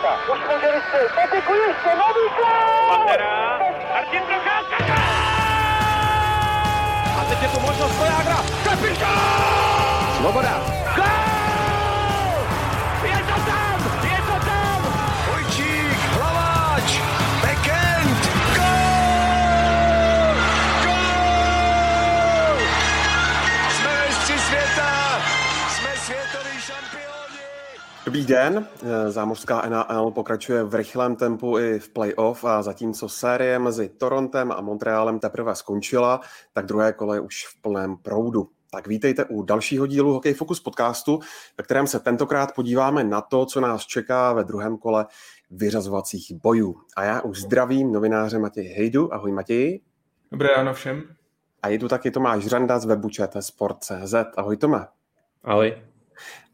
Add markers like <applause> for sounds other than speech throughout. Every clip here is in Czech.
Procházka. Už může vystřelit. Patiku ještě, nový gol! Pantera, Martin Procházka, A teď je tu možnost Vojágra. Kapitán! Svoboda. Dobrý den, zámořská NAL pokračuje v rychlém tempu i v playoff a zatímco série mezi Torontem a Montrealem teprve skončila, tak druhé kole je už v plném proudu. Tak vítejte u dalšího dílu Hokej Focus podcastu, ve kterém se tentokrát podíváme na to, co nás čeká ve druhém kole vyřazovacích bojů. A já už zdravím novináře Matěj Hejdu. Ahoj Matěji. Dobré ráno všem. A je tu taky Tomáš Řanda z webu Sport.cz. Ahoj Tome. Ahoj.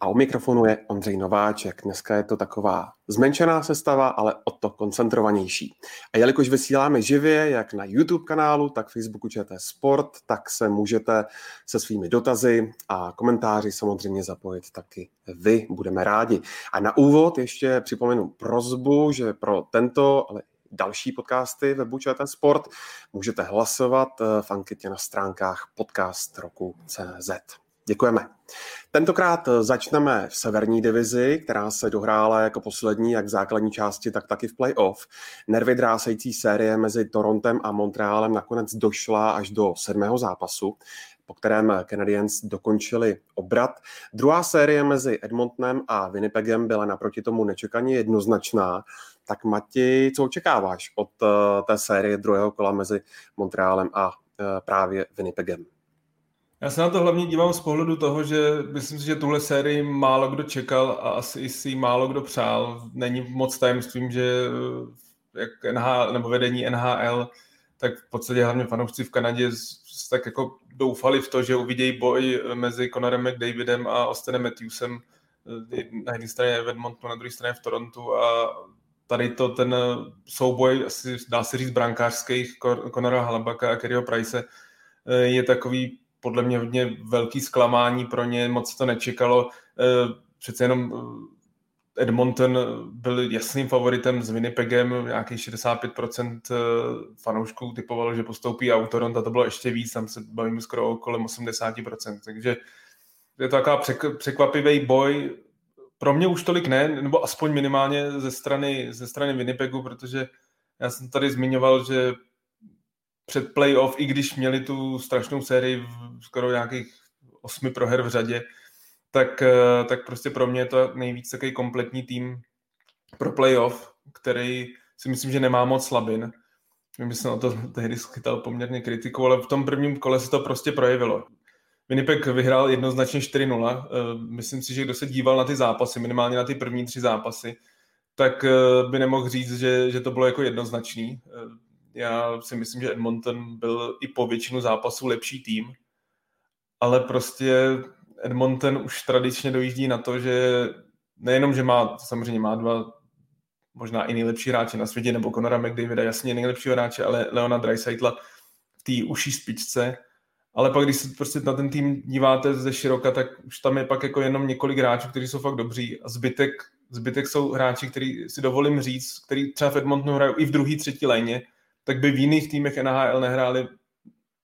A u mikrofonu je Ondřej Nováček. Dneska je to taková zmenšená sestava, ale o to koncentrovanější. A jelikož vysíláme živě, jak na YouTube kanálu, tak Facebooku ČT Sport, tak se můžete se svými dotazy a komentáři samozřejmě zapojit taky vy. Budeme rádi. A na úvod ještě připomenu prozbu, že pro tento, ale další podcasty webu ČT Sport můžete hlasovat v anketě na stránkách podcast roku CZ. Děkujeme. Tentokrát začneme v severní divizi, která se dohrála jako poslední jak v základní části, tak taky v playoff. Nervy drásající série mezi Torontem a Montrealem nakonec došla až do sedmého zápasu, po kterém Canadiens dokončili obrat. Druhá série mezi Edmontonem a Winnipegem byla naproti tomu nečekaně jednoznačná. Tak Mati, co očekáváš od té série druhého kola mezi Montrealem a právě Winnipegem? Já se na to hlavně dívám z pohledu toho, že myslím si, že tuhle sérii málo kdo čekal a asi si málo kdo přál. Není moc tajemstvím, že jak NHL, nebo vedení NHL, tak v podstatě hlavně fanoušci v Kanadě tak jako doufali v to, že uvidějí boj mezi Conorem McDavidem a Austinem Matthewsem na jedné straně v Edmontonu, na druhé straně v Torontu a tady to ten souboj, asi dá se říct brankářských Conora Halabaka a Kerryho Price je takový podle mě hodně velký zklamání pro ně, moc to nečekalo. Přece jenom Edmonton byl jasným favoritem s Winnipegem, nějakých 65% fanoušků typovalo, že postoupí a to bylo ještě víc, tam se bavíme skoro kolem 80%, takže je to taková překvapivý boj, pro mě už tolik ne, nebo aspoň minimálně ze strany, ze strany Winnipegu, protože já jsem tady zmiňoval, že před playoff, i když měli tu strašnou sérii v skoro nějakých osmi proher v řadě, tak, eh, tak prostě pro mě je to nejvíc takový kompletní tým pro playoff, který si myslím, že nemá moc slabin. Vím, jsem na to tehdy schytal poměrně kritiku, ale v tom prvním kole se to prostě projevilo. Winnipeg vyhrál jednoznačně 4-0. Eh, myslím si, že kdo se díval na ty zápasy, minimálně na ty první tři zápasy, tak eh, by nemohl říct, že, že to bylo jako jednoznačný. Já si myslím, že Edmonton byl i po většinu zápasů lepší tým, ale prostě Edmonton už tradičně dojíždí na to, že nejenom, že má, samozřejmě má dva možná i nejlepší hráče na světě, nebo Conora McDavida, jasně nejlepšího hráče, ale Leona Dreisaitla v té uší špičce, ale pak, když se prostě na ten tým díváte ze široka, tak už tam je pak jako jenom několik hráčů, kteří jsou fakt dobří a zbytek, zbytek jsou hráči, který si dovolím říct, který třeba v Edmontonu hrají i v druhé, třetí léně, tak by v jiných týmech NHL nehráli,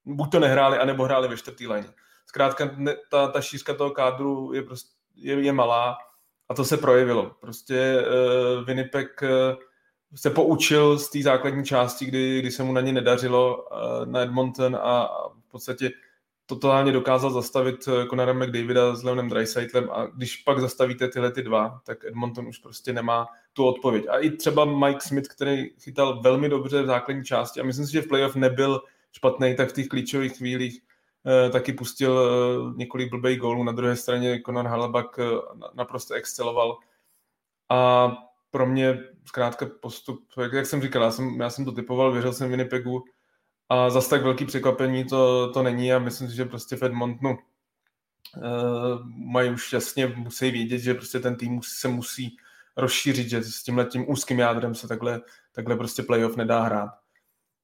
buď to nehráli, anebo hráli ve čtvrtý léně. Zkrátka ne, ta, ta šířka toho kádru je, prostě, je, je malá a to se projevilo. Prostě uh, Winnipeg uh, se poučil z té základní části, kdy, kdy se mu na ně nedařilo uh, na Edmonton a, a v podstatě totálně dokázal zastavit Conora McDavida s Leonem Dreisaitlem a když pak zastavíte tyhle ty dva, tak Edmonton už prostě nemá tu odpověď. A i třeba Mike Smith, který chytal velmi dobře v základní části a myslím si, že v playoff nebyl špatný, tak v těch klíčových chvílích eh, taky pustil eh, několik blbých gólů. Na druhé straně Conor Halabak eh, naprosto exceloval. A pro mě zkrátka postup, jak, jak jsem říkal, já jsem, já jsem to typoval, věřil jsem Winnipegu, a zase tak velký překvapení to, to není a myslím si, že prostě v Edmontonu uh, mají už jasně, musí vědět, že prostě ten tým se musí rozšířit, že s tímhle tím úzkým jádrem se takhle, takhle prostě playoff nedá hrát.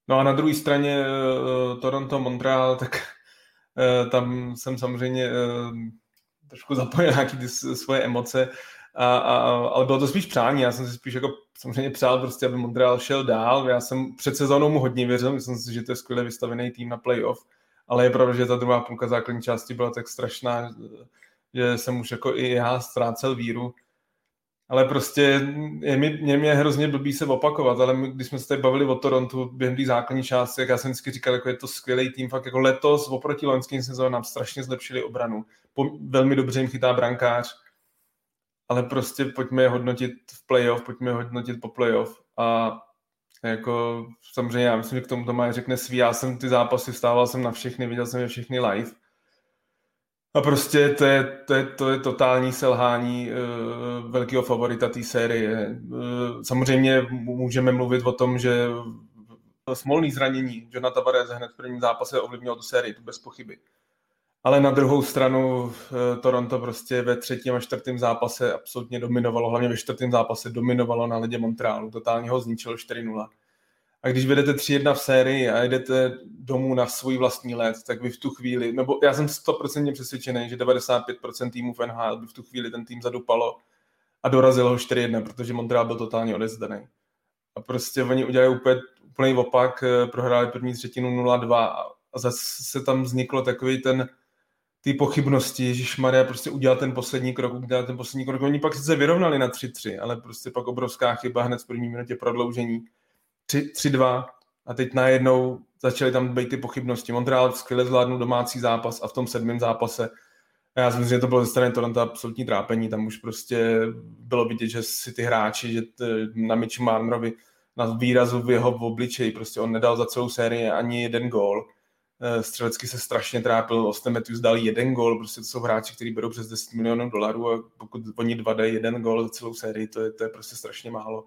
No a na druhé straně uh, Toronto, Montreal, tak uh, tam jsem samozřejmě uh, trošku zapojil nějaký ty svoje emoce. A, a, ale bylo to spíš přání, já jsem si spíš jako samozřejmě přál prostě, aby Montreal šel dál. Já jsem před sezónou mu hodně věřil, myslím si, že to je skvěle vystavený tým na playoff, ale je pravda, že ta druhá půlka základní části byla tak strašná, že jsem už jako i já ztrácel víru. Ale prostě je mi, mě, mě hrozně blbý se opakovat, ale my, když jsme se tady bavili o Torontu během té základní části, jak já jsem vždycky říkal, jako je to skvělý tým, fakt jako letos oproti loňským sezónám strašně zlepšili obranu. Po, velmi dobře jim chytá brankář, ale prostě pojďme je hodnotit v playoff, pojďme je hodnotit po playoff a jako samozřejmě já myslím, že k tomu Tomáš řekne svý, já jsem ty zápasy vstával jsem na všechny, viděl jsem je všechny live a prostě to je, to je, to je totální selhání uh, velkého favorita té série. Uh, samozřejmě můžeme mluvit o tom, že smolný zranění Johna Tavares hned v prvním zápase ovlivnilo tu sérii, to bez pochyby. Ale na druhou stranu uh, Toronto prostě ve třetím a čtvrtém zápase absolutně dominovalo, hlavně ve čtvrtém zápase dominovalo na ledě Montrealu, totálně ho zničilo 4-0. A když vedete 3-1 v sérii a jdete domů na svůj vlastní let, tak vy v tu chvíli, nebo já jsem 100% přesvědčený, že 95% týmů v NHL by v tu chvíli ten tým zadupalo a dorazilo ho 4-1, protože Montreal byl totálně odezdaný. A prostě oni udělají úplně, úplný opak, eh, prohráli první třetinu 0-2 a zase se tam vzniklo takový ten, ty pochybnosti, Ježíš Maria prostě udělal ten poslední krok, udělal ten poslední krok. Oni pak se vyrovnali na 3-3, ale prostě pak obrovská chyba hned v první minutě prodloužení 3-2 a teď najednou začaly tam být ty pochybnosti. Montreal skvěle zvládnul domácí zápas a v tom sedmém zápase já si myslím, že to bylo ze strany Toronto absolutní trápení. Tam už prostě bylo vidět, že si ty hráči, že t, na Mitch Marnerovi na výrazu v jeho obličeji, prostě on nedal za celou sérii ani jeden gól. Eh, střelecky se strašně trápil, Austin Matthews dal jeden gól, prostě to jsou hráči, kteří berou přes 10 milionů dolarů a pokud oni dva dají jeden gól za celou sérii, to je, to je prostě strašně málo.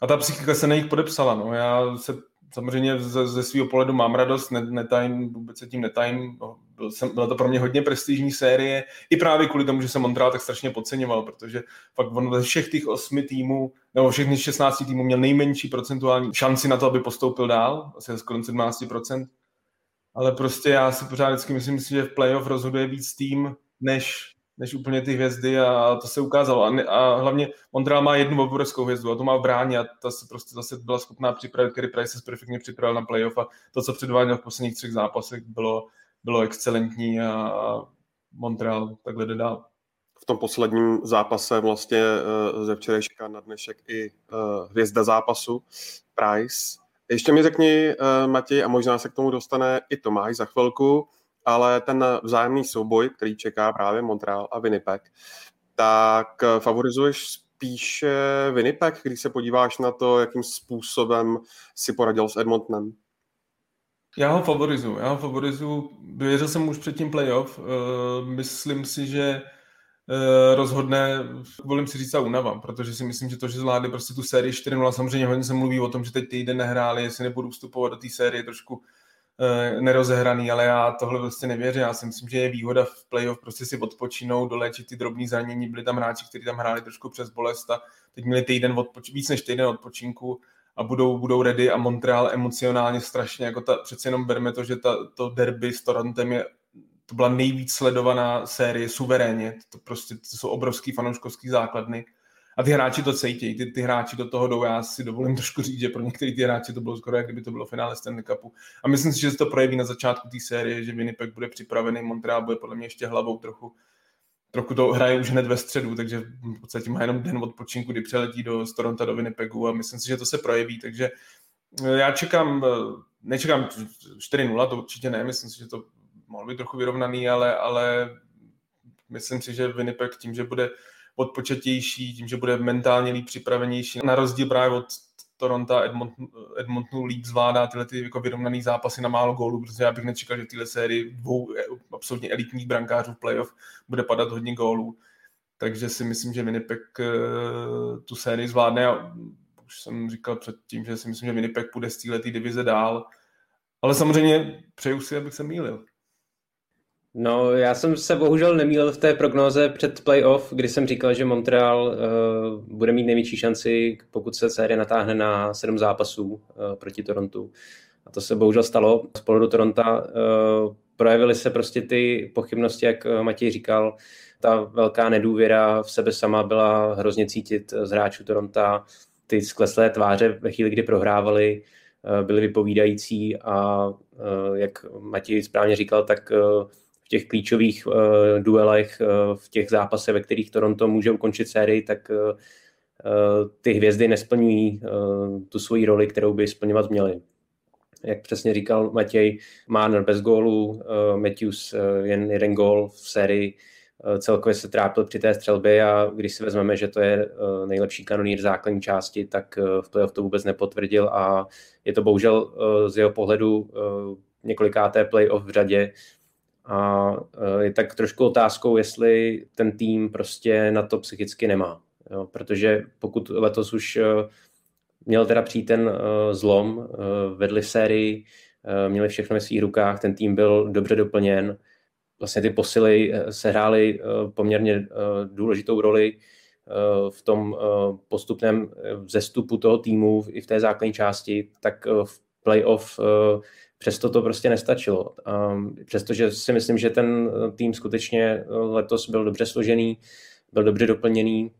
A ta psychika se na nich podepsala. No. Já se samozřejmě ze, ze svého pohledu mám radost, ne, netajím, vůbec se tím netajím. No, byl jsem, byla to pro mě hodně prestižní série, i právě kvůli tomu, že jsem Montreal tak strašně podceňoval, protože fakt on ze všech těch osmi týmů, nebo všech 16 týmů měl nejmenší procentuální šanci na to, aby postoupil dál, asi skoro 17%. Ale prostě já si pořád vždycky myslím, že v playoff rozhoduje víc tým, než než úplně ty hvězdy a to se ukázalo. A, ne, a hlavně Montreal má jednu obrovskou hvězdu a to má v bráně a ta se prostě zase byla schopná připravit, který Price se perfektně připravil na playoff a to, co předváděl v posledních třech zápasech, bylo, bylo excelentní a, Montreal takhle jde dál. V tom posledním zápase vlastně uh, ze včerejška na dnešek i uh, hvězda zápasu Price. Ještě mi řekni, uh, Matěj, a možná se k tomu dostane i Tomáš za chvilku, ale ten vzájemný souboj, který čeká právě Montreal a Winnipeg, tak eh, favorizuješ spíše Winnipeg, když se podíváš na to, jakým způsobem si poradil s Edmontonem? Já ho favorizuju, já ho favorizuju, věřil jsem už před tím playoff, uh, myslím si, že rozhodne, volím si říct a unava, protože si myslím, že to, že zvládli prostě tu sérii 4-0, samozřejmě hodně se mluví o tom, že teď týden nehráli, jestli nebudou vstupovat do té série trošku Eh, nerozehraný, ale já tohle prostě nevěřím. Já si myslím, že je výhoda v playoff prostě si odpočinout, doléčit ty drobné zranění. Byli tam hráči, kteří tam hráli trošku přes bolest a teď měli týden odpoč- víc než týden odpočinku a budou, budou ready a Montreal emocionálně strašně, jako ta, přece jenom berme to, že ta, to derby s Torontem je to byla nejvíc sledovaná série suverénně, to prostě to jsou obrovský fanouškovský základny. A ty hráči to cítí, ty, ty hráči do toho jdou, já si dovolím trošku říct, že pro některé ty hráči to bylo skoro, jak kdyby to bylo finále Stanley Cupu. A myslím si, že se to projeví na začátku té série, že Winnipeg bude připravený, Montreal bude podle mě ještě hlavou trochu, trochu to hraje už hned ve středu, takže v podstatě má jenom den odpočinku, kdy přeletí do Toronto do Winnipegu a myslím si, že to se projeví, takže eh, já čekám, eh, nečekám 4-0, to určitě ne, myslím si, že to mohlo být trochu vyrovnaný, ale, ale myslím si, že Winnipeg tím, že bude odpočetější, tím, že bude mentálně líp připravenější. Na rozdíl právě od Toronto Edmonton, Edmontonu líp zvládá tyhle ty jako vyrovnaný zápasy na málo gólů, protože já bych nečekal, že v téhle sérii dvou absolutně elitních brankářů v playoff bude padat hodně gólů. Takže si myslím, že Winnipeg eh, tu sérii zvládne a už jsem říkal předtím, že si myslím, že Winnipeg půjde z této divize dál. Ale samozřejmě přeju si, abych se mýlil. No, já jsem se bohužel nemýlil v té prognóze před playoff, kdy jsem říkal, že Montreal uh, bude mít největší šanci, pokud se série natáhne na sedm zápasů uh, proti Torontu. A to se bohužel stalo. Z pohledu Toronto uh, projevily se prostě ty pochybnosti, jak Matěj říkal, ta velká nedůvěra v sebe sama byla hrozně cítit z hráčů Toronto. Ty skleslé tváře ve chvíli, kdy prohrávali, byly vypovídající a jak Matěj správně říkal, tak v těch klíčových duelech, v těch zápasech, ve kterých Toronto může ukončit sérii, tak ty hvězdy nesplňují tu svoji roli, kterou by splňovat měly jak přesně říkal Matěj, Marner bez gólu, eh, Matthews eh, jen jeden gól v sérii, celkově se trápil při té střelbě a když si vezmeme, že to je nejlepší kanonýr základní části, tak v playoff to vůbec nepotvrdil a je to bohužel z jeho pohledu několikáté playoff v řadě a je tak trošku otázkou, jestli ten tým prostě na to psychicky nemá. Jo, protože pokud letos už měl teda přijít ten uh, zlom, vedli sérii, měli všechno ve svých rukách, ten tým byl dobře doplněn, vlastně ty posily sehrály poměrně důležitou roli v tom postupném zestupu toho týmu i v té základní části, tak v playoff přesto to prostě nestačilo. Um, přestože si myslím, že ten tým skutečně letos byl dobře složený, byl dobře doplněný,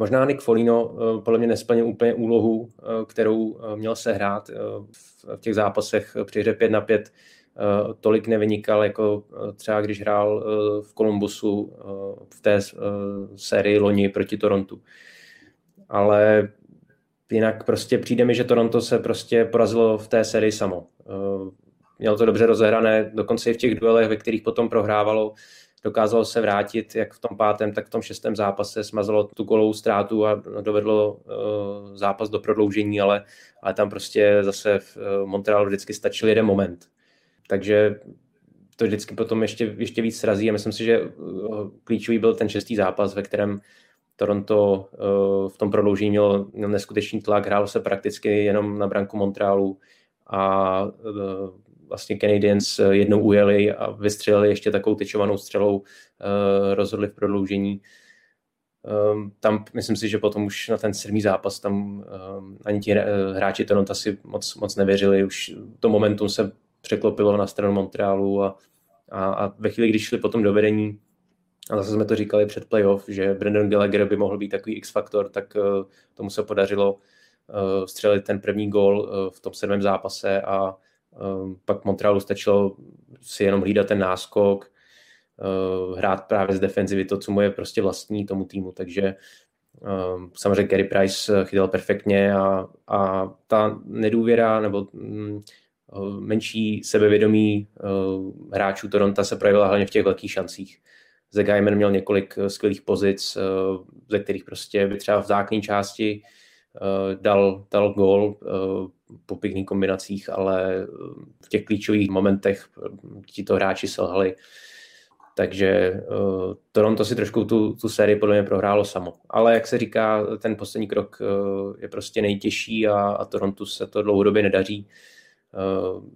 Možná Nick Folino eh, podle mě nesplnil úplně úlohu, eh, kterou eh, měl se hrát v těch zápasech při hře 5 na 5. Tolik nevynikal, jako třeba když hrál v Kolumbusu v té sérii loni proti Torontu. Ale jinak prostě přijde mi, že Toronto se prostě porazilo v té sérii samo. Měl to dobře rozehrané, dokonce i v těch duelech, ve kterých potom prohrávalo, dokázalo se vrátit jak v tom pátém, tak v tom šestém zápase, smazalo tu golovou ztrátu a dovedlo uh, zápas do prodloužení, ale, ale tam prostě zase v uh, Montrealu vždycky stačil jeden moment. Takže to vždycky potom ještě, ještě víc srazí a myslím si, že klíčový byl ten šestý zápas, ve kterém Toronto uh, v tom prodloužení mělo, měl neskutečný tlak, hrál se prakticky jenom na branku Montrealu a uh, vlastně Canadiens eh, jednou ujeli a vystřelili ještě takovou tyčovanou střelou, eh, rozhodli v prodloužení. Ehm, tam myslím si, že potom už na ten sedmý zápas tam ehm, ani ti eh, hráči Toronto asi moc, moc nevěřili. Už to momentum se překlopilo na stranu Montrealu a, a, a ve chvíli, když šli potom do vedení, a zase jsme to říkali před playoff, že Brandon Gallagher by mohl být takový X-faktor, tak tomu se podařilo střelit ten první gól v tom sedmém zápase a pak Montrealu stačilo si jenom hlídat ten náskok, hrát právě z defenzivy to, co mu je prostě vlastní tomu týmu, takže samozřejmě Gary Price chytal perfektně a, a ta nedůvěra nebo mm, menší sebevědomí hráčů Toronto se projevila hlavně v těch velkých šancích. Zegajmen měl několik skvělých pozic, ze kterých prostě by třeba v základní části dal, dal gól po pěkných kombinacích, ale v těch klíčových momentech ti to hráči selhali. Takže uh, Toronto si trošku tu, tu sérii podle mě prohrálo samo. Ale jak se říká, ten poslední krok uh, je prostě nejtěžší a, a Toronto se to dlouhodobě nedaří. Uh,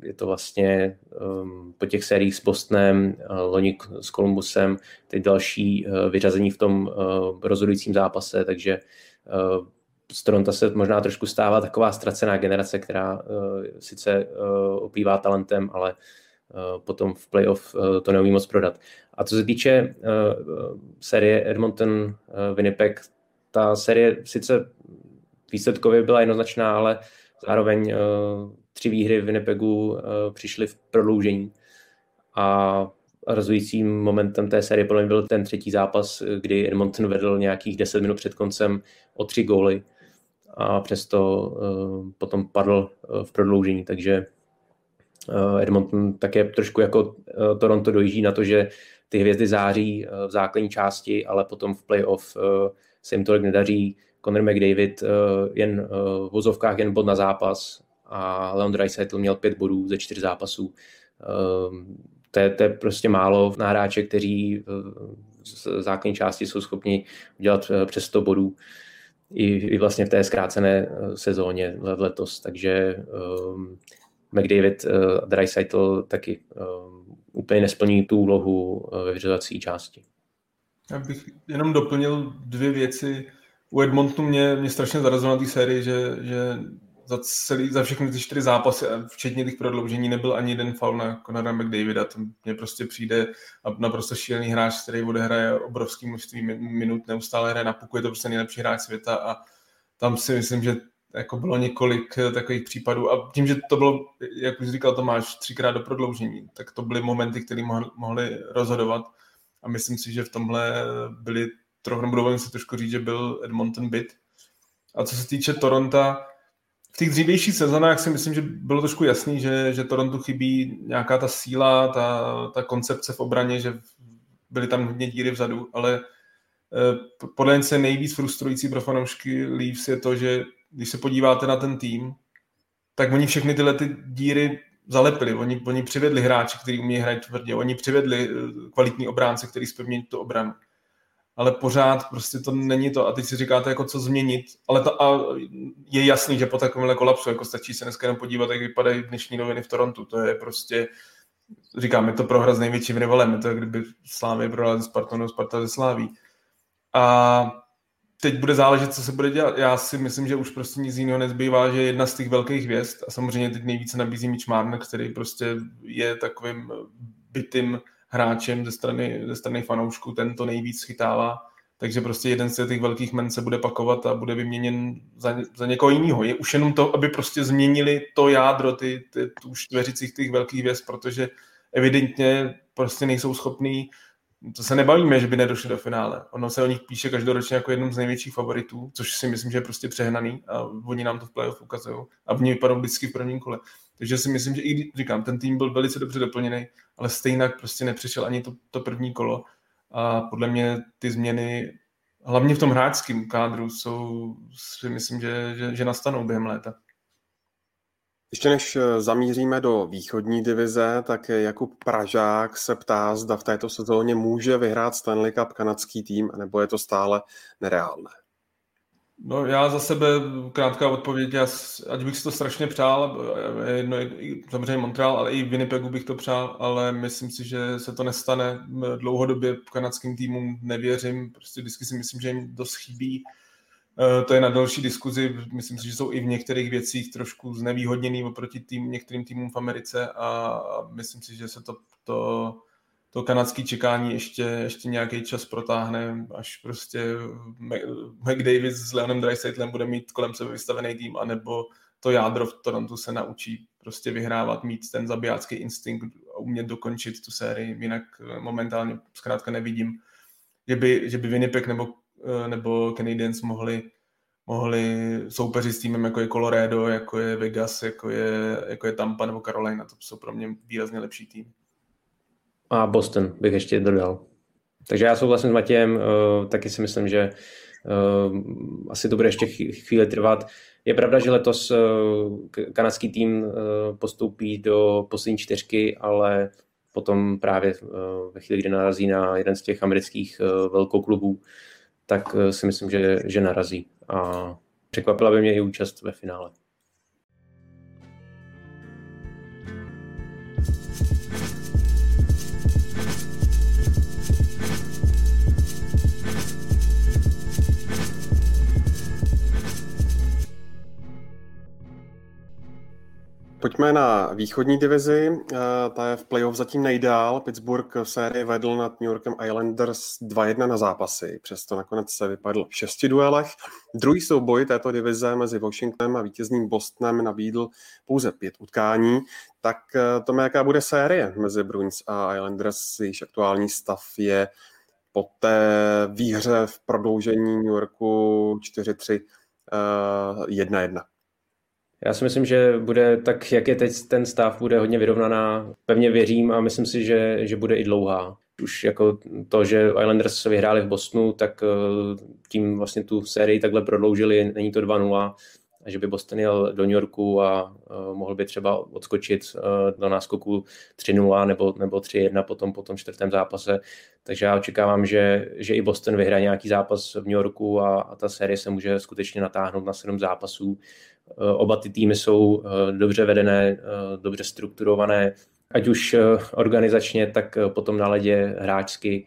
je to vlastně um, po těch sériích s Bostonem, uh, loni s Columbusem, teď další uh, vyřazení v tom rozhodujícím zápase, takže z Toronto se možná trošku stává taková ztracená generace, která sice oplývá talentem, ale potom v playoff to neumí moc prodat. A co se týče série Edmonton uh, Winnipeg, ta série sice výsledkově byla jednoznačná, ale zároveň tři výhry v Winnipegu uh, přišly v prodloužení. A rozhodujícím momentem té série podle mě byl ten třetí zápas, kdy Edmonton vedl nějakých 10 minut před koncem o tři góly a přesto uh, potom padl uh, v prodloužení, takže Edmonton také trošku jako Toronto dojíždí na to, že ty hvězdy září v základní části, ale potom v playoff se jim tolik nedaří. Conor McDavid jen v vozovkách jen bod na zápas a Leon Draisaitl měl pět bodů ze čtyř zápasů. Uh, to, je, to je prostě málo na hráče, kteří v základní části jsou schopni udělat přes 100 bodů. Uh, i, i vlastně v té zkrácené eh, sezóně letos, takže um, McDavid uh, a Dreisaitl taky um, úplně nesplní tu úlohu uh, ve vyřazovací části. Já bych jenom doplnil dvě věci. U Edmontonu mě, mě strašně zarazilo na té sérii, že, že za, celý, za všechny ty čtyři zápasy, včetně těch prodloužení, nebyl ani jeden faul na Conora McDavida. To mně prostě přijde naprosto šílený hráč, který odehraje obrovský množství minut, neustále hraje na puku, je to prostě nejlepší hráč světa a tam si myslím, že jako bylo několik eh, takových případů a tím, že to bylo, jak už říkal Tomáš, třikrát do prodloužení, tak to byly momenty, které mohly, rozhodovat a myslím si, že v tomhle byly trochu, nebo se trošku říct, že byl Edmonton bit. A co se týče Toronto, v těch dřívějších sezónách si myslím, že bylo trošku jasný, že, že Toronto chybí nějaká ta síla, ta, ta koncepce v obraně, že byly tam hodně díry vzadu, ale eh, podle mě se nejvíc frustrující pro fanoušky Leafs je to, že když se podíváte na ten tým, tak oni všechny tyhle ty díry zalepili. Oni, oni přivedli hráče, kteří umí hrát tvrdě. Oni přivedli eh, kvalitní obránce, který spevní tu obranu. Ale pořád prostě to není to. A teď si říkáte, jako co změnit. Ale to, a je jasný, že po takovémhle kolapsu, jako stačí se dneska jenom podívat, jak vypadají dnešní noviny v Torontu. To je prostě, říkáme to prohra s největším rivalem. Je to, kdyby Slávy prohrál ze Spartanu, Sparta ze Sláví. A teď bude záležet, co se bude dělat. Já si myslím, že už prostě nic jiného nezbývá, že jedna z těch velkých hvězd, a samozřejmě teď nejvíce nabízí Mitch Marner, který prostě je takovým bytým hráčem ze strany, ze strany fanoušků, ten to nejvíc chytává, takže prostě jeden z těch velkých men se bude pakovat a bude vyměněn za, za někoho jiného. Je už jenom to, aby prostě změnili to jádro, ty, ty, tu těch velkých hvězd, protože evidentně prostě nejsou schopní to se nebavíme, že by nedošli do finále. Ono se o nich píše každoročně jako jednom z největších favoritů, což si myslím, že je prostě přehnaný a oni nám to v playoff ukazují. A oni vypadou vždycky v prvním kole. Takže si myslím, že i říkám, ten tým byl velice dobře doplněný, ale stejně prostě nepřišel ani to, to první kolo. A podle mě ty změny, hlavně v tom hráčském kádru, jsou, si myslím, že, že, že nastanou během léta. Ještě než eh, zamíříme do východní divize, tak Jakub Pražák se ptá, zda v této sezóně může vyhrát Stanley Cup kanadský tým, nebo je to stále nereálné. No já za sebe krátká odpověď, já, ať bych si to strašně přál, jedno, samozřejmě Montreal, ale i Winnipegu bych to přál, ale myslím si, že se to nestane. Dlouhodobě kanadským týmům nevěřím, prostě vždycky si myslím, že jim dost chybí Eh, to je na další diskuzi. Myslím si, že jsou i v některých věcích trošku znevýhodněný oproti tým, některým týmům v Americe a myslím si, že se to, to, to kanadské čekání ještě, ještě nějaký čas protáhne, až prostě McDavid s Leonem Dreisaitlem bude mít kolem sebe vystavený tým, anebo to jádro v Torontu se naučí prostě vyhrávat, mít ten zabijácký instinkt a umět dokončit tu sérii. Jinak momentálně zkrátka nevidím, že by, že by Winnipeg nebo Eh, nebo Canadiens mohli, mohli soupeřit s týmem, jako je Colorado, jako je Vegas, jako je, jako je Tampa nebo Carolina. To jsou pro mě výrazně lepší tým. A Boston bych ještě dodal. Takže já souhlasím s Matějem, uh, taky si myslím, že uh, asi to bude ještě chvíli trvat. Je pravda, že letos kanadský tým postoupí do poslední čtyřky, ale potom právě ve chvíli, kdy narazí na jeden z těch amerických uh, velkou klubů, tak eh, si myslím, že, že narazí. A překvapila by mě i účast ve finále. Pojďme na východní divizi. Eh, ta je v playoff zatím nejdál. Pittsburgh v sérii vedl nad New Yorkem Islanders 2-1 na zápasy. Přesto nakonec se vypadl v šesti duelech. Druhý souboj této divize mezi Washingtonem a vítězným Bostonem nabídl pouze pět utkání. Tak eh, to jaká bude série mezi Bruins a Islanders, jejíž aktuální stav je po té výhře v prodloužení New Yorku 4-3 1-1. Já si myslím, že bude tak, jak je teď ten stav, bude hodně vyrovnaná. Pevně věřím a myslím si, že, že bude i dlouhá. Už jako to, že Islanders vyhráli v Bostonu, tak eh, tím vlastně tu sérii takhle prodloužili, není to 2-0 a že by Boston jel do New Yorku a uh, mohl by třeba odskočit uh, do náskoku 3-0 nebo, nebo 3-1 potom po tom čtvrtém zápase. Takže já očekávám, že, že i Boston vyhraje nějaký zápas v New Yorku a, a ta série se může skutečně natáhnout na 7 zápasů. Uh, oba ty týmy jsou uh, dobře vedené, uh, dobře strukturované, ať už organizačně, tak potom na ledě hráčsky.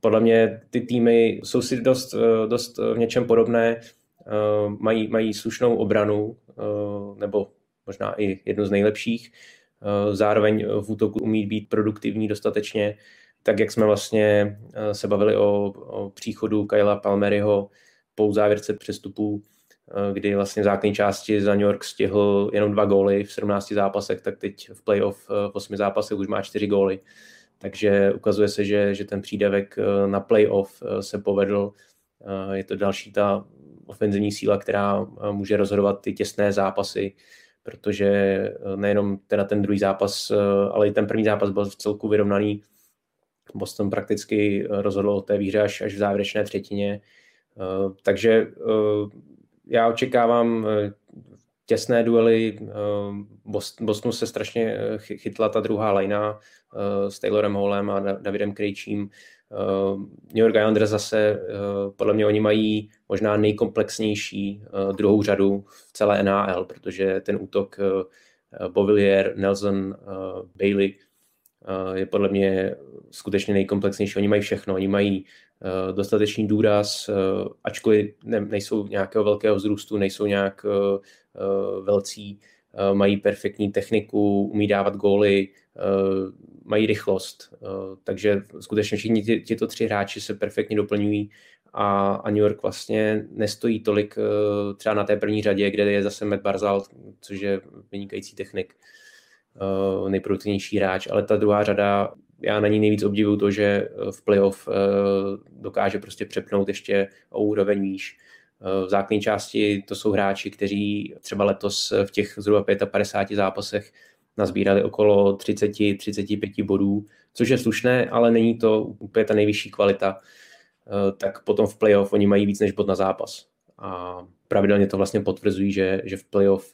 Podle mě ty týmy jsou si dost, dost v něčem podobné Eh, mají, mají slušnou obranu, eh, nebo možná i jedno z nejlepších. Zároveň v útoku umí být produktivní dostatečně, tak jak jsme vlastně se bavili o, o příchodu Kyla Palmeryho po závěrce přestupů, kdy vlastně v základní části za New York stihl jenom dva góly v 17 zápasech, tak teď v playoff v 8 zápasech už má 4 góly. Takže ukazuje se, že, že ten přídavek na playoff se povedl. Je to další ta ofenzivní síla, která může rozhodovat ty těsné zápasy, protože nejenom teda ten druhý zápas, ale i ten první zápas byl v celku vyrovnaný. Boston prakticky rozhodl o té výhře až, až v závěrečné třetině. Takže já očekávám eh, těsné duely. Eh, Bostonu se strašně eh, chytla ta druhá lajna s Taylorem Hallem a Davidem Krejčím. New York Islanders zase, podle mě oni mají možná nejkomplexnější druhou řadu v celé NHL, protože ten útok Bovillier, Nelson, Bailey je podle mě skutečně nejkomplexnější. Oni mají všechno. Oni mají dostatečný důraz, eh, ačkoliv ne, nejsou nějakého velkého vzrůstu, nejsou nějak eh, velcí, mají perfektní techniku, umí dávat góly, mají rychlost. Takže skutečně všichni tyto tři hráči se perfektně doplňují a, a New York vlastně nestojí tolik třeba na té první řadě, kde je zase Matt Barzal, což je vynikající technik, nejproduktivnější hráč, ale ta druhá řada já na ní nejvíc obdivuju to, že eh, v playoff eh, dokáže prostě přepnout ještě o úroveň výš. Eh, v základní části to jsou hráči, kteří třeba letos v těch zhruba 55 zápasech nazbírali okolo 30-35 bodů, což je slušné, ale není to úplně ta nejvyšší kvalita. Tak potom v playoff oni mají víc než bod na zápas. A pravidelně to vlastně potvrzují, že, že v playoff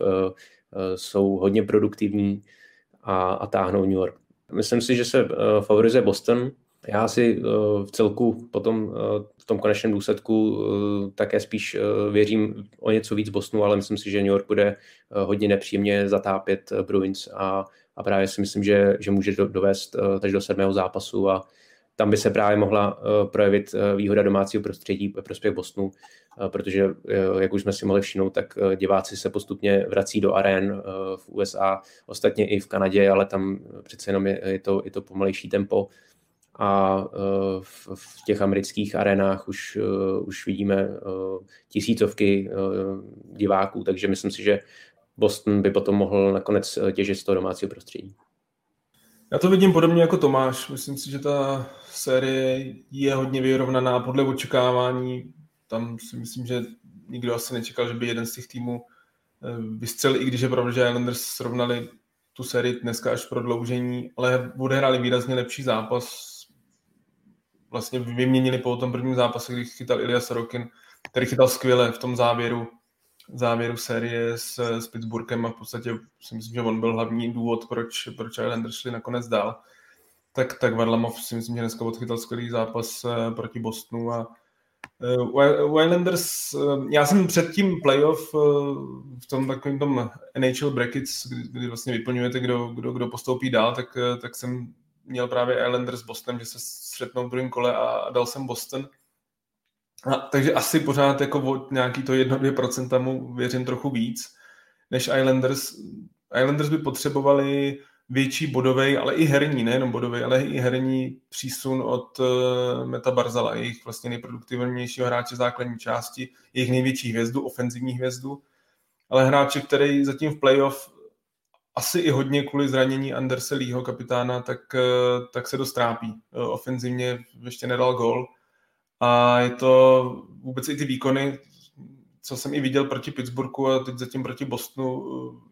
jsou hodně produktivní a, a táhnou New York. Myslím si, že se uh, favorizuje Boston. Já si uh, v celku potom uh, v tom konečném důsledku také spíš věřím o něco víc Bostonu, ale myslím si, že New York bude hodně nepříjemně zatápět Bruins a, a právě si myslím, že, že může do, dovést až do sedmého zápasu a tam by se právě mohla uh, projevit uh, výhoda domácího prostředí ve prospěch Bostonu, uh, protože, jak už jsme si mohli všimnout, tak diváci se postupně vrací do arén v USA, ostatně i v Kanadě, ale tam přece jenom je, je, to, je to pomalejší tempo a v, v těch amerických arenách už, už vidíme tisícovky diváků, takže myslím si, že Boston by potom mohl nakonec těžit z toho domácího prostředí. Já to vidím podobně jako Tomáš. Myslím si, že ta série je hodně vyrovnaná podle očekávání. Tam si myslím, že nikdo asi nečekal, že by jeden z těch týmů eh, vystřelil, i když je pravda, že Islanders srovnali tu sérii dneska až prodloužení, ale odehráli výrazně lepší zápas. Vlastně vyměnili po tom prvním zápase, když chytal Ilya Sorokin, který chytal skvěle v tom závěru závěru série s, s Pittsburghem a v podstatě si myslím, že on byl hlavní důvod, proč, proč Islanders šli nakonec dál. Tak, tak Varlamov si myslím, že dneska odchytal skvělý zápas eh, proti Bostonu a u Islanders, uh, já jsem před tím playoff uh, v tom takovém tom NHL brackets, kdy, kdy vlastně vyplňujete, kdo, kdo, kdo postoupí dál, tak, tak jsem měl právě Islanders s Bostonem, že se střetnou v druhém kole a dal jsem Boston. A, takže asi pořád jako od nějaký to 1-2% mu věřím trochu víc než Islanders. Islanders by potřebovali větší bodový, ale i herní, nejenom bodový, ale i herní přísun od uh, Meta Barzala, jejich vlastně nejproduktivnějšího hráče základní části, jejich největší hvězdu, ofenzivní hvězdu, ale hráče, který zatím v playoff asi i hodně kvůli zranění Anderse Leeho, kapitána, tak, uh, tak se dostrápí. Uh, ofenzivně ještě nedal gol a je to vůbec i ty výkony, co jsem i viděl proti Pittsburghu a teď zatím proti Bostonu,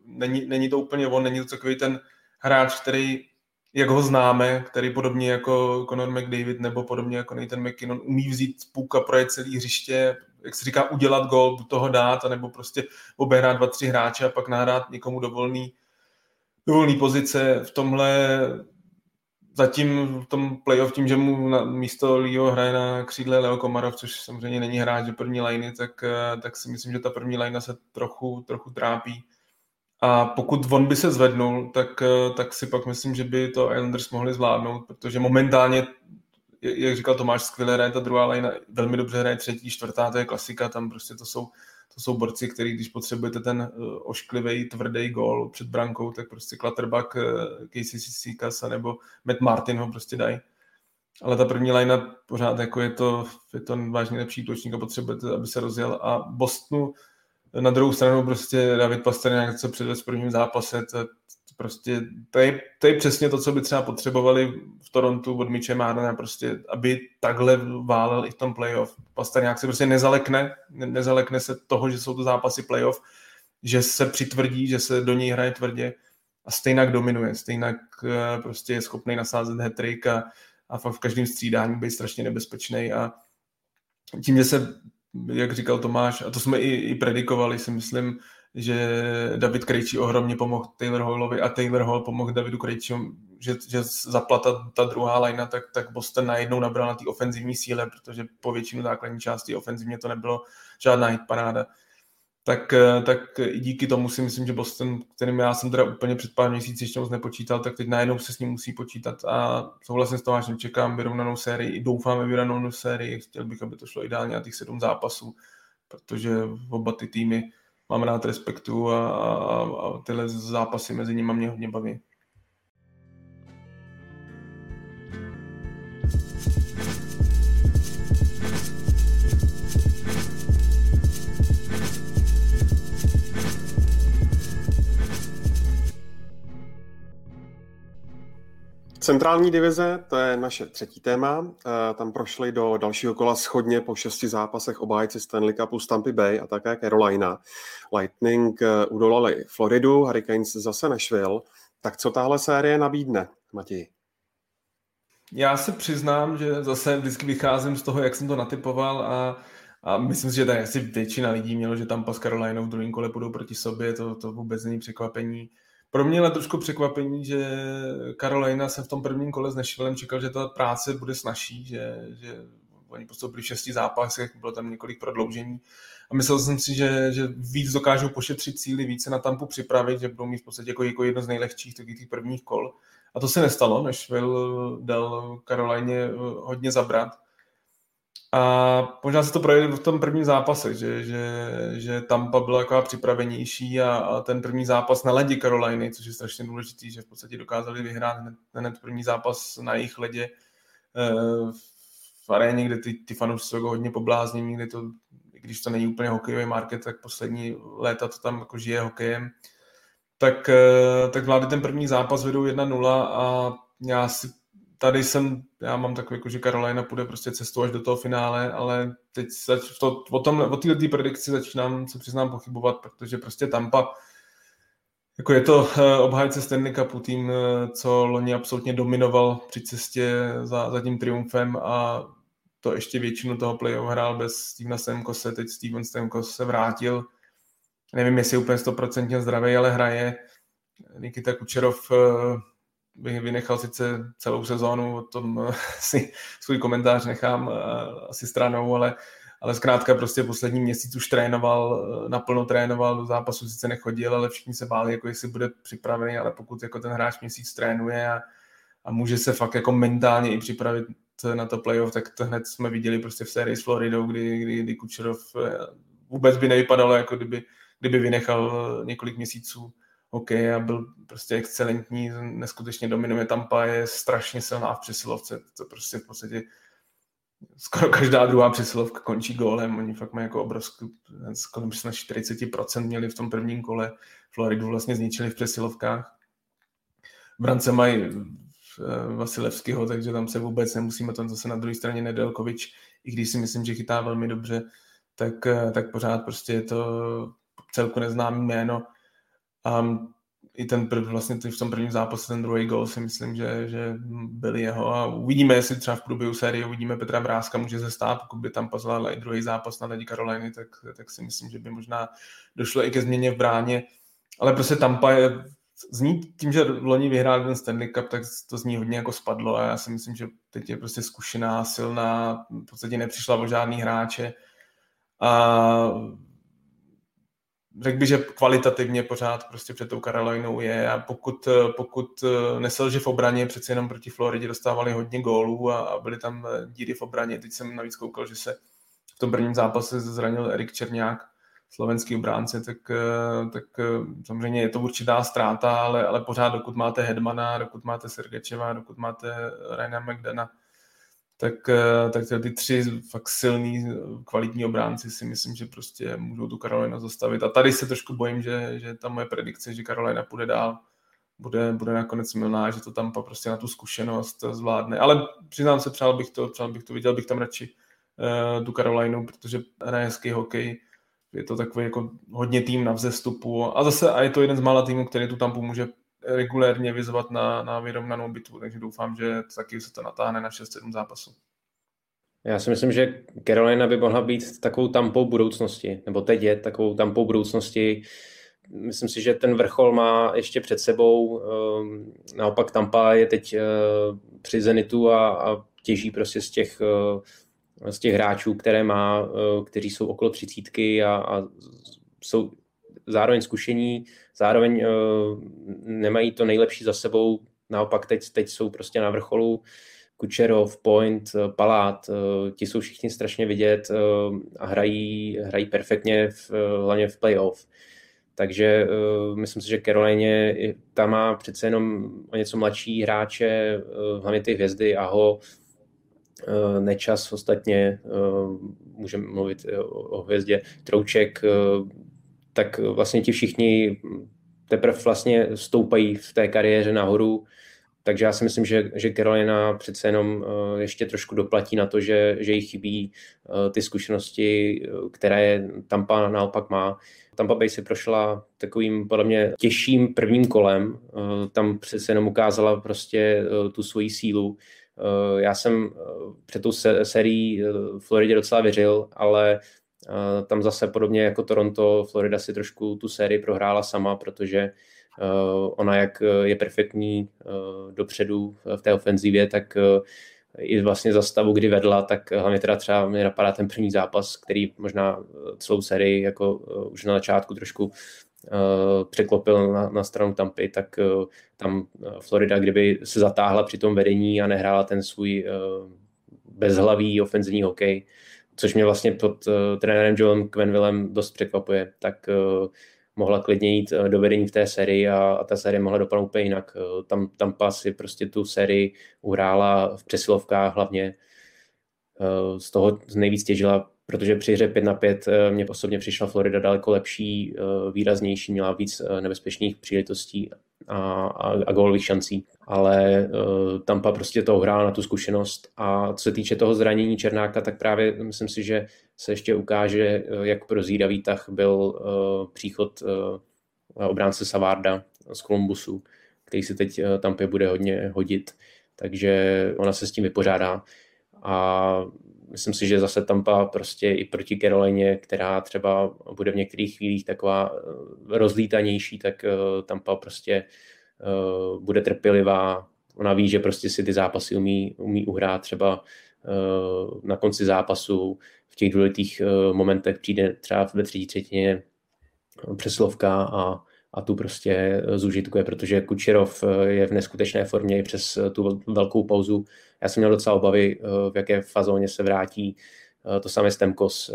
není, není to úplně on, není to takový ten hráč, který, jak ho známe, který podobně jako Conor McDavid nebo podobně jako Nathan McKinnon umí vzít půlka, projet celý hřiště, jak se říká, udělat gol, buď toho dát, nebo prostě obehrát dva, tři hráče a pak nahrát někomu dovolný, dovolný pozice. V tomhle zatím v tom playoff tím, že mu na místo Leo hraje na křídle Leo Komarov, což samozřejmě není hráč do první liny, tak, eh, tak si myslím, že ta první lina se trochu, trochu trápí. A pokud on by se zvednul, tak, eh, tak si pak myslím, že by to Islanders mohli zvládnout, protože momentálně jak říkal Tomáš, skvěle hraje ta druhá line, velmi dobře hraje třetí, čtvrtá, to je klasika, tam prostě to jsou, to jsou borci, který když potřebujete ten ošklivý, tvrdý gol před brankou, tak prostě Clutterbuck, Casey Sikas nebo Matt Martin ho prostě dají. Ale ta první line pořád jako je to, je to vážně lepší útočník a potřebujete, aby se rozjel. A Bostonu na druhou stranu prostě David Pastrňák, co předvedl v prvním zápase, to, prostě, to je, to je přesně to, co by třeba potřebovali v Torontu od Miče Mádana, prostě, aby takhle válel i v tom playoff. Pastrňák se prostě nezalekne, nezalekne se toho, že jsou to zápasy playoff, že se přitvrdí, že se do něj hraje tvrdě a stejně dominuje, stejně eh, prostě je schopný nasázet hat a, a v každém střídání být strašně nebezpečný a tím, že se, jak říkal Tomáš, a to jsme i, i predikovali, si myslím, že David Krejčí ohromně pomohl Taylor Hallovi a Taylor Hall pomohl Davidu Krejčímu, že, že zaplata ta druhá lajna, tak, tak Boston najednou nabral na té ofenzivní síle, protože po většinu základní části ofenzivně to nebylo žádná hit paráda tak, eh, tak i díky tomu si myslím, že Boston, kterým já jsem teda úplně před pár měsíci ještě moc nepočítal, tak teď najednou se s ním musí počítat a souhlasím s Tomášem, čekám vyrovnanou sérii, doufáme vyrovnanou sérii, chtěl bych, aby to šlo ideálně na těch sedm zápasů, protože oba ty týmy mám rád respektu a, a, a tyhle zápasy mezi nimi mě hodně baví. Centrální divize, to je naše třetí téma. Eh, tam prošli do dalšího kola schodně po šesti zápasech obhájci Stanley Cupu z Tampa Bay a také Carolina. Lightning eh, udolali Floridu, Hurricanes zase Nashville. Tak co tahle série nabídne, Matěj? Já se přiznám, že zase vždycky vycházím z toho, jak jsem to natypoval a, a myslím si, že tady asi většina lidí mělo, že tam s Carolinou v druhém kole budou proti sobě, to, to vůbec není překvapení. Pro mě je trošku překvapení, že Carolina se v tom prvním kole s Nashvillem čekal, že ta práce bude snažší, že, že oni postoupili v šesti zápasech, bylo tam několik prodloužení a myslel jsem si, že, že víc dokážou pošetřit cíly, více na tampu připravit, že budou mít v podstatě jako, jako jedno z nejlehčích těch prvních kol. A to se nestalo, Nashville dal Karolajně hodně zabrat a možná se to projde v tom prvním zápase, že, že, že Tampa byla jako připravenější a, a ten první zápas na ledě Caroliny, což je strašně důležitý, že v podstatě dokázali vyhrát hned, hned první zápas na jejich ledě eh, v aréně, kde ty, ty fanoušci jsou jako hodně pobláznení, kde to, když to není úplně hokejový market, tak poslední léta to tam jako žije hokejem. Tak, eh, tak vlády ten první zápas vedou 1-0 a já si tady jsem, já mám takový, jako, že Carolina půjde prostě cestou až do toho finále, ale teď zač, to, o, tom, o této predikci začínám, se přiznám, pochybovat, protože prostě Tampa, jako je to uh, obhájce Stanley Cupu, tým, uh, co loni absolutně dominoval při cestě za, za tím triumfem a to ještě většinu toho playoff hrál bez Stevena Stemkose, teď Steven Stemkos se vrátil, nevím, jestli je úplně stoprocentně zdravý, ale hraje. Nikita Kučerov uh, bych vynechal sice celou sezónu, o tom eh, <laughs> si svůj komentář nechám eh, asi stranou, ale, ale zkrátka prostě poslední měsíc už trénoval, eh, naplno trénoval, do zápasu sice nechodil, ale všichni se báli, jako jestli bude připravený, ale pokud jako ten hráč měsíc trénuje a, a může se fakt jako mentálně i připravit na to playoff, tak to hned jsme viděli prostě v sérii s Floridou, kdy, kdy, kdy Kučerov vůbec by nevypadalo, jako kdyby, kdyby vynechal několik měsíců hokej a byl prostě excelentní, neskutečně dominuje Tampa, je strašně silná v přesilovce, to prostě v podstatě skoro každá druhá přesilovka končí gólem, oni fakt mají jako obrovský, skoro na 40% měli v tom prvním kole, Floridu vlastně zničili v přesilovkách. Brance mají eh, Vasilevského, takže tam se vůbec nemusíme, tam zase na druhé straně Nedelkovič, i když si myslím, že chytá velmi dobře, tak, eh, tak pořád prostě je to celku neznámý jméno a i ten prv, vlastně v tom prvním zápase, ten druhý gol si myslím, že, že byl jeho a uvidíme, jestli třeba v průběhu série uvidíme Petra Bráska, může se stát, pokud by tam pozval i druhý zápas na ledí Karoliny, tak, tak si myslím, že by možná došlo i ke změně v bráně, ale prostě Tampa je, zní tím, že loni vyhrál ten Stanley Cup, tak to zní hodně jako spadlo a já si myslím, že teď je prostě zkušená, silná, v podstatě nepřišla o žádný hráče. A řekl bych, že kvalitativně pořád prostě před tou Karolinou je a pokud, pokud neselže v obraně, přeci jenom proti Floridě dostávali hodně gólů a, a byly tam díry v obraně. Teď jsem navíc koukal, že se v tom prvním zápase zranil Erik Černiák, slovenský obránce, tak, tak samozřejmě je to určitá ztráta, ale, ale pořád dokud máte Hedmana, dokud máte Sergečeva, dokud máte Raina McDana, tak, eh, tak ty tři fakt silný, kvalitní obránci si myslím, že prostě můžou tu Karolina zastavit. A tady se trošku bojím, že, že ta moje predikce, že Karolina půjde dál, bude, bude nakonec milná, že to tam prostě na tu zkušenost zvládne. Ale přiznám se, přál bych to, přál bych to, viděl bych tam radši uh, tu Karolinu, protože hraje hezký hokej, je to takový jako hodně tým na vzestupu a zase a je to jeden z mála týmů, který tu tam pomůže regulérně vyzvat na, na vyrovnanou bitvu, takže doufám, že taky se to natáhne na 6-7 zápasů. Já si myslím, že Carolina by mohla být takovou tampou budoucnosti, nebo teď je takovou tampou budoucnosti. Myslím si, že ten vrchol má ještě před sebou. Ehm, naopak Tampa je teď eh, při Zenitu a, a těží prostě z těch, eh, z těch hráčů, které má, eh, kteří jsou okolo třicítky a, a jsou zároveň zkušení, zároveň uh, nemají to nejlepší za sebou, naopak teď, teď jsou prostě na vrcholu, Kučerov, Point, eh, Palát, uh, ti jsou všichni strašně vidět a hrají, hrají perfektně, v, hlavně v playoff. Takže uh, myslím si, že Caroline tam má přece jenom o něco mladší hráče, uh, hlavně ty hvězdy, Aho, uh, Nečas ostatně, uh, můžeme mluvit o, o hvězdě, Trouček, uh, tak vlastně ti všichni teprve vlastně stoupají v té kariéře nahoru, takže já si myslím, že, že Carolina přece jenom eh, ještě trošku doplatí na to, že, že jí chybí eh, ty zkušenosti, eh, které Tampa naopak má. Tampa Bay si prošla takovým podle mě těžším prvním kolem. Tam přece jenom ukázala prostě tu svoji sílu. Já jsem před tou sérií Floridě docela věřil, ale tam zase podobně jako Toronto, Florida si trošku tu sérii prohrála sama, protože ona jak je perfektní dopředu v té ofenzivě, tak i vlastně za stavu, kdy vedla, tak hlavně teda třeba mi napadá ten první zápas, který možná celou sérii jako už na začátku trošku překlopil na, na stranu Tampy, tak tam Florida, kdyby se zatáhla při tom vedení a nehrála ten svůj bezhlavý ofenzivní hokej, což mě vlastně pod uh, trenérem Joelem Quenvillem dost překvapuje, tak uh, mohla klidně jít uh, do vedení v té sérii a, a ta série mohla dopadnout úplně jinak. Uh, tam, tam si prostě tu sérii uhrála v přesilovkách hlavně. Z toho nejvíc těžila, protože při hře 5 na 5 uh, mě osobně přišla Florida daleko lepší, výraznější, měla víc nebezpečných příležitostí a, a, a gólových šancí. Ale uh, Tampa prostě to hrál na tu zkušenost a co se týče toho zranění Černáka, tak právě myslím si, že se ještě ukáže, uh, jak prozíravý tah byl uh, příchod uh, obránce Savarda z Kolumbusu, který si teď uh, Tampě bude hodně hodit, takže ona se s tím vypořádá. A myslím si, že zase Tampa prostě i proti Carolině, která třeba bude v některých chvílích taková rozlítanější, tak Tampa prostě uh, bude trpělivá, ona ví, že prostě si ty zápasy umí, umí uhrát třeba na konci zápasu, v těch důležitých momentech přijde třeba ve třetí třetině přeslovka a, a tu prostě zužitkuje, protože Kučerov je v neskutečné formě i přes tu velkou pauzu. Já jsem měl docela obavy, v jaké fazóně se vrátí. To samé Stemkos.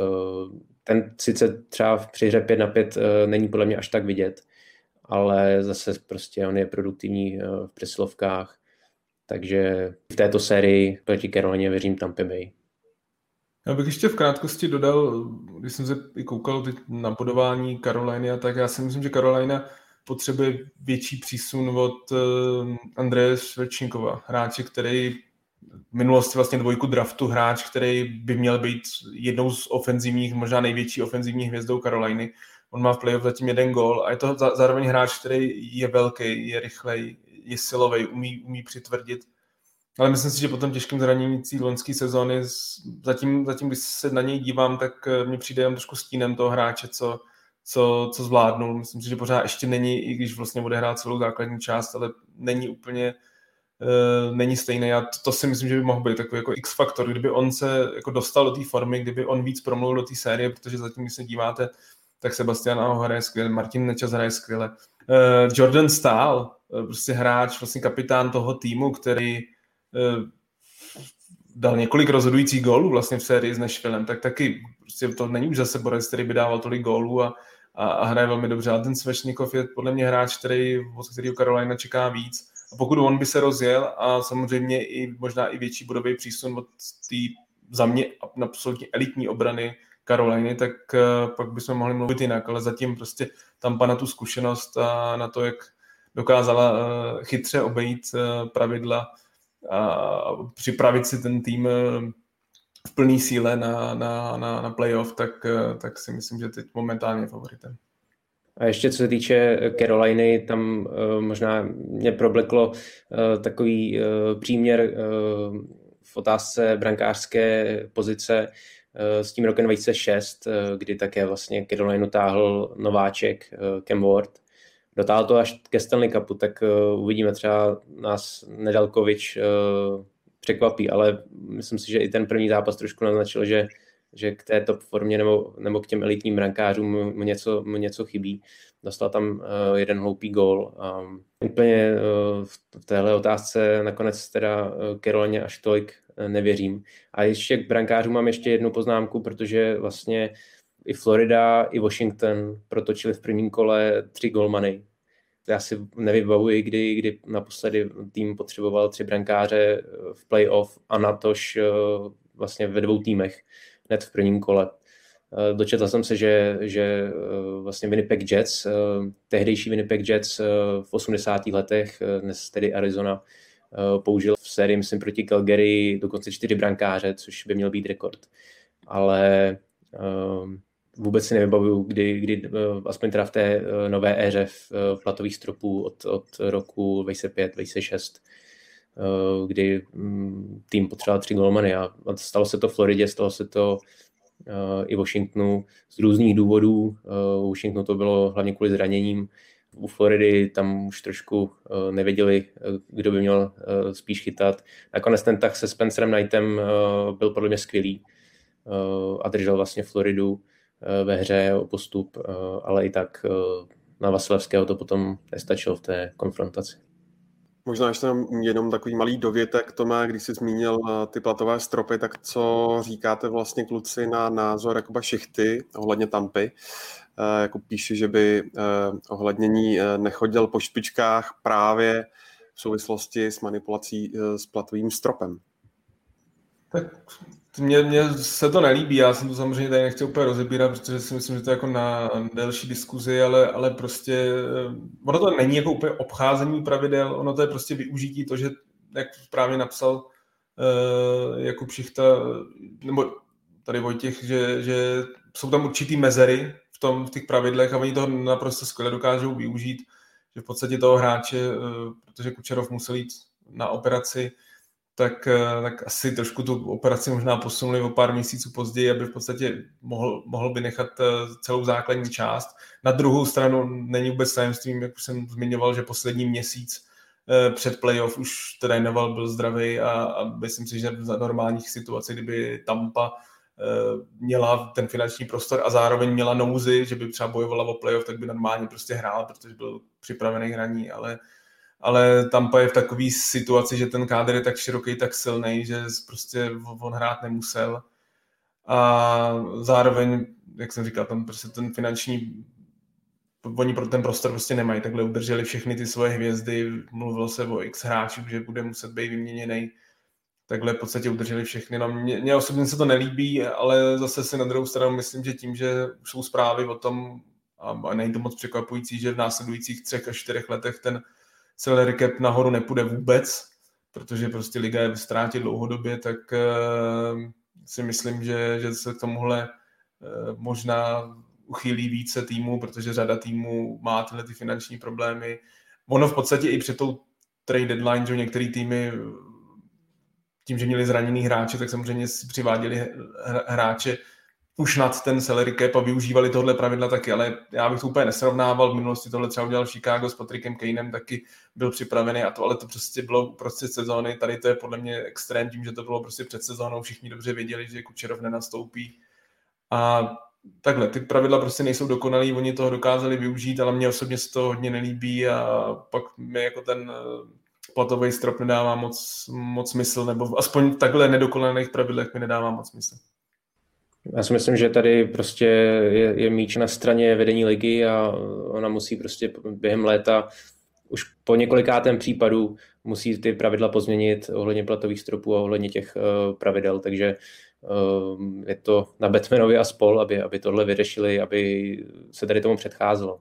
Ten sice třeba při hře 5 na 5 není podle mě až tak vidět, ale zase prostě on je produktivní eh, v přesilovkách, takže v této sérii proti Carolině věřím Tampa Bay. Já bych ještě v krátkosti dodal, když jsem se i koukal na podování Karoliny, tak já si myslím, že Karolina potřebuje větší přísun od eh, Andreje Svečníkova, hráče, který v minulosti vlastně dvojku draftu hráč, který by měl být jednou z ofenzivních, možná největší ofenzivní hvězdou Karoliny On má v playoff zatím jeden gol a je to zároveň hráč, který je velký, je rychlej, je silový, umí, umí přitvrdit. Ale myslím si, že po tom těžkém zranění loňské sezóny, zatím, zatím, když se na něj dívám, tak eh, mi přijde jen trošku stínem toho hráče, co, co, co zvládnul. Myslím si, že pořád ještě není, i když vlastně bude hrát celou základní část, ale není úplně uh, není stejný. A to, to, si myslím, že by mohl být takový jako X-faktor, kdyby on se jako dostal do té formy, kdyby on víc promluvil do té série, protože zatím, když se díváte, tak Sebastian Aho hraje skvěle, Martin Nečas hraje skvěle. Uh, Jordan Stahl, prostě hráč, vlastně kapitán toho týmu, který dal několik rozhodujících gólů vlastně v sérii s Nashvillem, tak taky prostě to není už zase borec, který by dával tolik gólů a, a, a hraje velmi dobře. A ten Svešnikov je podle mě hráč, který, od kterého Carolina čeká víc. A pokud on by se rozjel a samozřejmě i možná i větší bodový přísun od té za mě absolutně elitní obrany Karoliny, tak uh, pak bychom mohli mluvit jinak, ale zatím prostě tam na tu zkušenost a na to, jak dokázala uh, chytře obejít pravidla a připravit si ten tým v plné síle na, na, na, na playoff, tak, tak si myslím, že teď momentálně je favoritem. A ještě co se týče Caroliny, tam uh, možná mě probleklo uh, takový uh, příměr v otázce brankářské pozice s tím rokem 2006, uh, kdy také vlastně Carolina táhl nováček Cam Ward. Dotáhl to až ke Stanley Cupu, tak uh, uvidíme třeba nás Nedalkovič uh, překvapí, ale myslím si, že i ten první zápas trošku naznačil, že že k té top formě nebo, nebo k těm elitním brankářům mu něco, mu něco chybí. Dostal tam uh, jeden hloupý gól. Um, úplně uh, v téhle otázce nakonec teda uh, Kerolně až tolik uh, nevěřím. A ještě k brankářům mám ještě jednu poznámku, protože vlastně i Florida, i Washington protočili v prvním kole tři golmany. Já si nevybavuji, kdy, kdy naposledy tým potřeboval tři brankáře v playoff a natož uh, vlastně ve dvou týmech hned v prvním kole. Eh, dočetl jsem se, že, že eh, vlastně Winnipeg Jets, eh, tehdejší Winnipeg Jets v 80. letech, dnes tedy Arizona, použil v sérii, myslím, proti Calgary dokonce čtyři brankáře, což by měl být rekord. Ale vůbec si nevybavuju, kdy, kdy aspoň teda v té nové éře v platových stropů od, od roku 2005-2006 Eh, kdy mm, tým potřeboval tři golmany a stalo se to v Floridě, stalo se to eh, i Washingtonu z různých důvodů. Eh, Washingtonu to bylo hlavně kvůli zraněním. U Floridy tam už trošku nevěděli, kdo by měl spíš chytat. Nakonec ten tak se Spencerem Knightem byl podle mě skvělý a držel vlastně Floridu ve hře o postup, ale i tak na Vasilevského to potom nestačilo v té konfrontaci. Možná ještě jenom takový malý dovětek, Tome, když jsi zmínil eh, ty platové stropy, tak co říkáte vlastně kluci na názor Jakuba Šichty ohledně Tampy? Eh, jako píše, že by eh, ohlednění nechodil po špičkách právě v souvislosti s manipulací s platovým stropem. Tak mně, mně se to nelíbí, já jsem to samozřejmě tady nechtěl úplně rozebírat, protože si myslím, že to je jako na delší diskuzi, ale, ale prostě eh, ono to není jako úplně obcházení pravidel, ono to je prostě využití to, že jak právě napsal uh, Jakub Šichta, nebo tady Vojtěch, že, že jsou tam určitý mezery v, tom, v těch pravidlech a oni to naprosto skvěle dokážou využít, že v podstatě toho hráče, uh, protože Kučerov musel jít na operaci, tak, eh, tak asi trošku tu operaci možná posunuli o pár měsíců později, aby v podstatě mohl, mohl by nechat eh, celou základní část. Na druhou stranu není vůbec tajemstvím, jak už jsem zmiňoval, že poslední měsíc eh, před playoff už trénoval, byl zdravý a, a myslím si, že za normálních situací, kdyby Tampa měla ten finanční prostor a zároveň měla nouzy, že by třeba bojovala o playoff, tak by normálně prostě hrál, protože byl připravený hraní, ale ale Tampa je v takové situaci, že ten kádr je tak široký, tak silný, že prostě on hrát nemusel. A zároveň, jak jsem říkal, tam prostě ten finanční oni pro ten prostor prostě nemají, takhle udrželi všechny ty svoje hvězdy, mluvilo se o x hráčů, že bude muset být vyměněný, takhle v podstatě udrželi všechny. No, mně, mně osobně se to nelíbí, ale zase si na druhou stranu myslím, že tím, že jsou zprávy o tom, a není to moc překvapující, že v následujících třech až čtyřech letech ten salary cap nahoru nepůjde vůbec, protože prostě liga je v ztrátě dlouhodobě, tak uh, si myslím, že, že se k tomuhle uh, možná uchýlí více týmů, protože řada týmů má tyhle ty finanční problémy. Ono v podstatě i před tou trade deadline, že některé týmy tím, že měli zraněný hráče, tak samozřejmě si přiváděli hráče už nad ten salary cap a využívali tohle pravidla taky, ale já bych to úplně nesrovnával. V minulosti tohle třeba udělal Chicago s Patrickem Kanem, taky byl připravený a to, ale to prostě bylo prostě sezóny. Tady to je podle mě extrém tím, že to bylo prostě před sezónou. Všichni dobře věděli, že Kučerov nenastoupí. A takhle, ty pravidla prostě nejsou dokonalý, oni toho dokázali využít, ale mně osobně se to hodně nelíbí a pak mi jako ten eh, platový strop nedává moc, moc smysl, nebo aspoň takhle nedokonalých pravidlech mi nedává moc smysl. Já si myslím, že tady prostě je, je míč na straně vedení ligy a ona musí prostě během léta už po několikátém případu musí ty pravidla pozměnit ohledně platových stropů a ohledně těch uh, pravidel, takže uh, je to na Batmanovi a spol, aby, aby tohle vyřešili, aby se tady tomu předcházelo.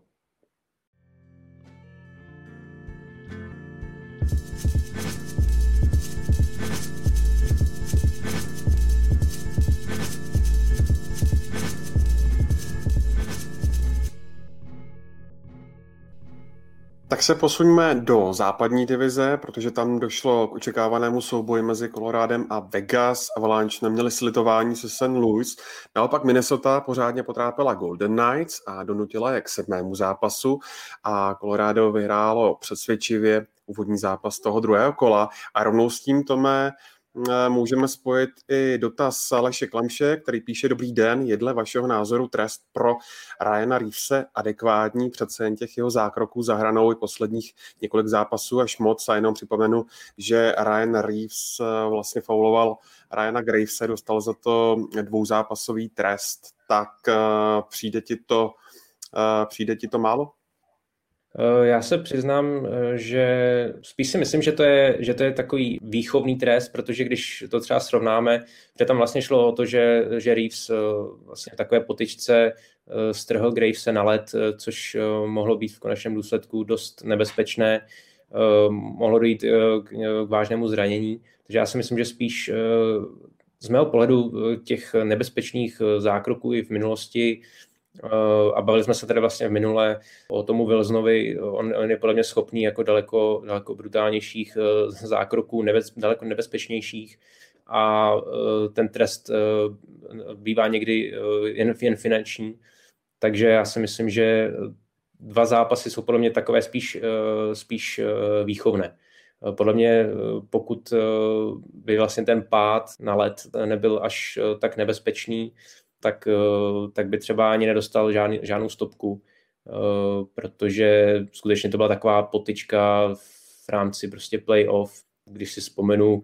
Tak se posuňme do západní divize, protože tam došlo k očekávanému souboji mezi Colorádem a Vegas. Avalanche neměli slitování se St. Louis. Naopak Minnesota pořádně potrápila Golden Knights a donutila je k sedmému zápasu a Colorado vyhrálo přesvědčivě úvodní zápas toho druhého kola a rovnou s tím, Tome, můžeme spojit i dotaz Aleše Klamše, který píše Dobrý den, je dle vašeho názoru trest pro Ryana Reevese adekvátní, přece jen těch jeho zákroků za hranou i posledních několik zápasů až moc a jenom připomenu, že Ryan Reeves eh, vlastně fauloval Ryana Gravese, dostal za to dvouzápasový trest, tak eh, přijde ti to, přijde ti to málo? Eh, já se přiznám, eh, že spíš si myslím, že to, je, že to je takový výchovný trest, protože když to třeba srovnáme, že tam vlastně šlo o to, že, že Reeves eh, vlastně takové potyčce strhl Gravese na led, což mohlo být v konečném důsledku dost nebezpečné, mohlo dojít k vážnému zranění. Takže já si myslím, že spíš z mého pohledu těch nebezpečných zákroků i v minulosti a bavili jsme se tady vlastně v minule o tomu Wilsonovi, on, on je podle mě schopný jako daleko, daleko brutálnějších eh, zákroků, nebez, daleko nebezpečnějších a eh, ten trest bývá někdy jen, jen finanční. Takže já si myslím, že dva zápasy jsou podle mě takové spíš, spíš výchovné. Podle mě, pokud by vlastně ten pád na led nebyl až tak nebezpečný, tak, eh, tak by třeba ani nedostal žádný, žádnou stopku, eh, protože skutečně to byla taková potička v rámci prostě playoff, když si vzpomenu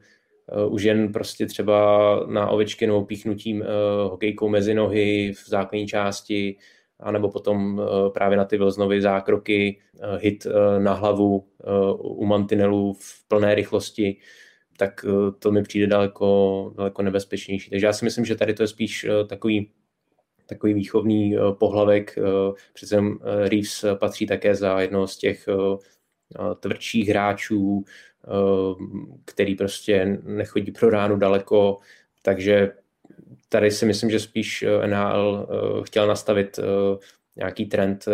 eh, už jen prostě třeba na Ovečkinovou píchnutím hokejkou mezi nohy v základní části, anebo potom právě na ty Wilsonovy zákroky, hit na hlavu u mantinelu v plné rychlosti, tak eh, to mi přijde daleko, daleko nebezpečnější. Takže já si myslím, že tady to je spíš eh, takový, takový výchovný eh, pohlavek. Přece Reeves patří také za jednoho z těch tvrdších hráčů, který prostě nechodí pro ránu daleko, takže tady si myslím, že spíš NHL chtěl nastavit nějaký trend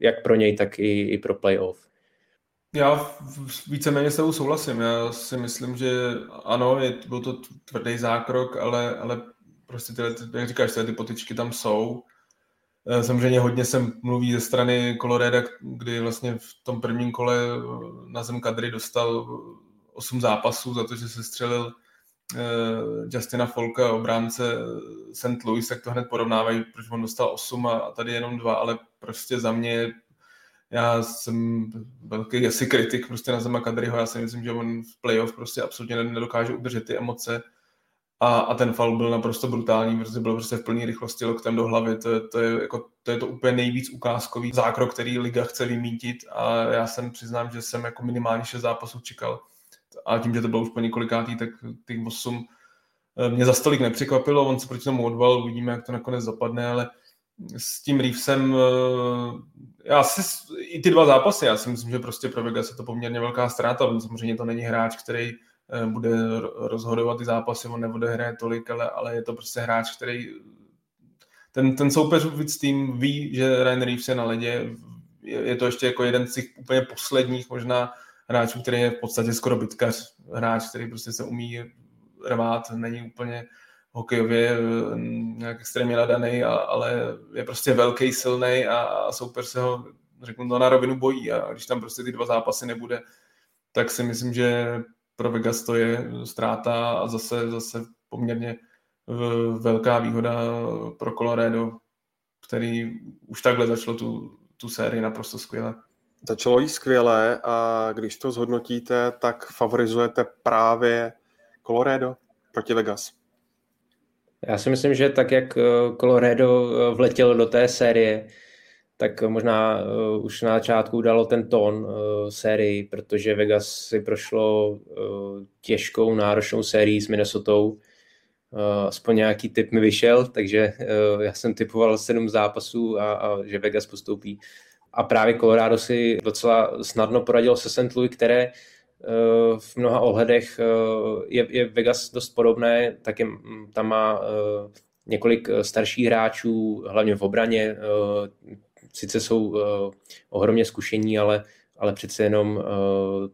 jak pro něj, tak i, i pro playoff. Já víceméně s tebou souhlasím. Já si myslím, že ano, je, byl to tvrdý zákrok, ale, ale prostě tyhle, jak říkáš, ty potyčky tam jsou. Eh, samozřejmě hodně se mluví ze strany Coloreda, kdy vlastně v tom prvním kole eh, na zem kadry dostal 8 zápasů za to, že se střelil uh, Justina Folka, obránce St. Louis, tak to hned porovnávají, proč on dostal 8 a tady jenom 2, ale prostě za mě já jsem velký asi kritik prostě na Zema Kadryho, já si myslím, že on v playoff prostě absolutně nedokáže udržet ty emoce. A, a ten fal byl naprosto brutální, protože byl prostě v plné rychlosti loktem do hlavy, to, to, je, jako, to je to úplně nejvíc ukázkový zákrok, který liga chce vymítit. A já jsem přiznám, že jsem jako minimálně 6 zápasů čekal. A tím, že to bylo už po několikátý, tak těch 8 eh, mě za stolik nepřekvapilo, on se proti tomu odval, uvidíme, jak to nakonec zapadne, ale s tím Reevesem, eh, já si, i ty dva zápasy, já si myslím, že prostě pro Vegas je to poměrně velká ztráta, samozřejmě to není hráč, který eh, bude rozhodovat ty zápasy, on nebude hrát tolik, ale, ale je to prostě hráč, který ten, ten soupeř víc tým ví, že Ryan Reeves je na ledě, je, je to ještě jako jeden z těch úplně posledních možná hráčů, který je v podstatě skoro bytkař, hráč, který prostě se umí rvát, není úplně hokejově eh, nějak extrémně nadaný, ale je prostě velký, silný a soupeř se ho, řeknu to na rovinu, bojí a když tam prostě ty dva zápasy nebude, tak si myslím, že pro Vegas to je ztráta a zase, zase poměrně velká výhoda pro Colorado, který už takhle začalo tu, tu sérii naprosto skvěle. Začalo jí skvěle a když to zhodnotíte, tak favorizujete právě Colorado proti Vegas. Já si myslím, že tak, jak eh, Colorado eh, vletělo do té série, tak možná uh, už na začátku dalo ten tón sérii, protože Vegas si prošlo těžkou, náročnou sérií s Minnesota. Aspoň nějaký typ mi vyšel, takže já jsem typoval sedm zápasů a, a že Vegas postoupí. A právě Colorado si docela snadno poradilo se St. Louis, které v mnoha ohledech uh, je, je Vegas dost podobné, tak je, tam má uh, několik starších hráčů, hlavně v obraně, sice jsou ohromně zkušení, ale, ale přece jenom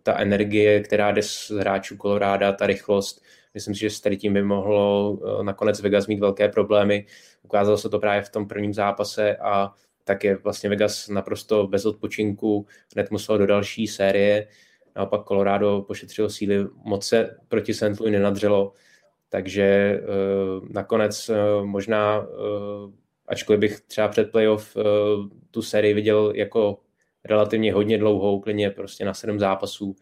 ta energie, která jde z hráčů Koloráda, ta rychlost, myslím si, že s tady tím by mohlo nakonec Vegas mít velké problémy. Ukázalo se to právě v tom prvním zápase a tak je vlastně Vegas naprosto bez odpočinku, hned musel do další série, naopak Colorado pošetřilo síly, moc se proti St. Louis nenadřelo, takže uh, nakonec uh, možná uh, ačkoliv bych třeba před playoff uh, tu sérii viděl jako relativně hodně dlouhou, klidně prostě na sedm zápasů,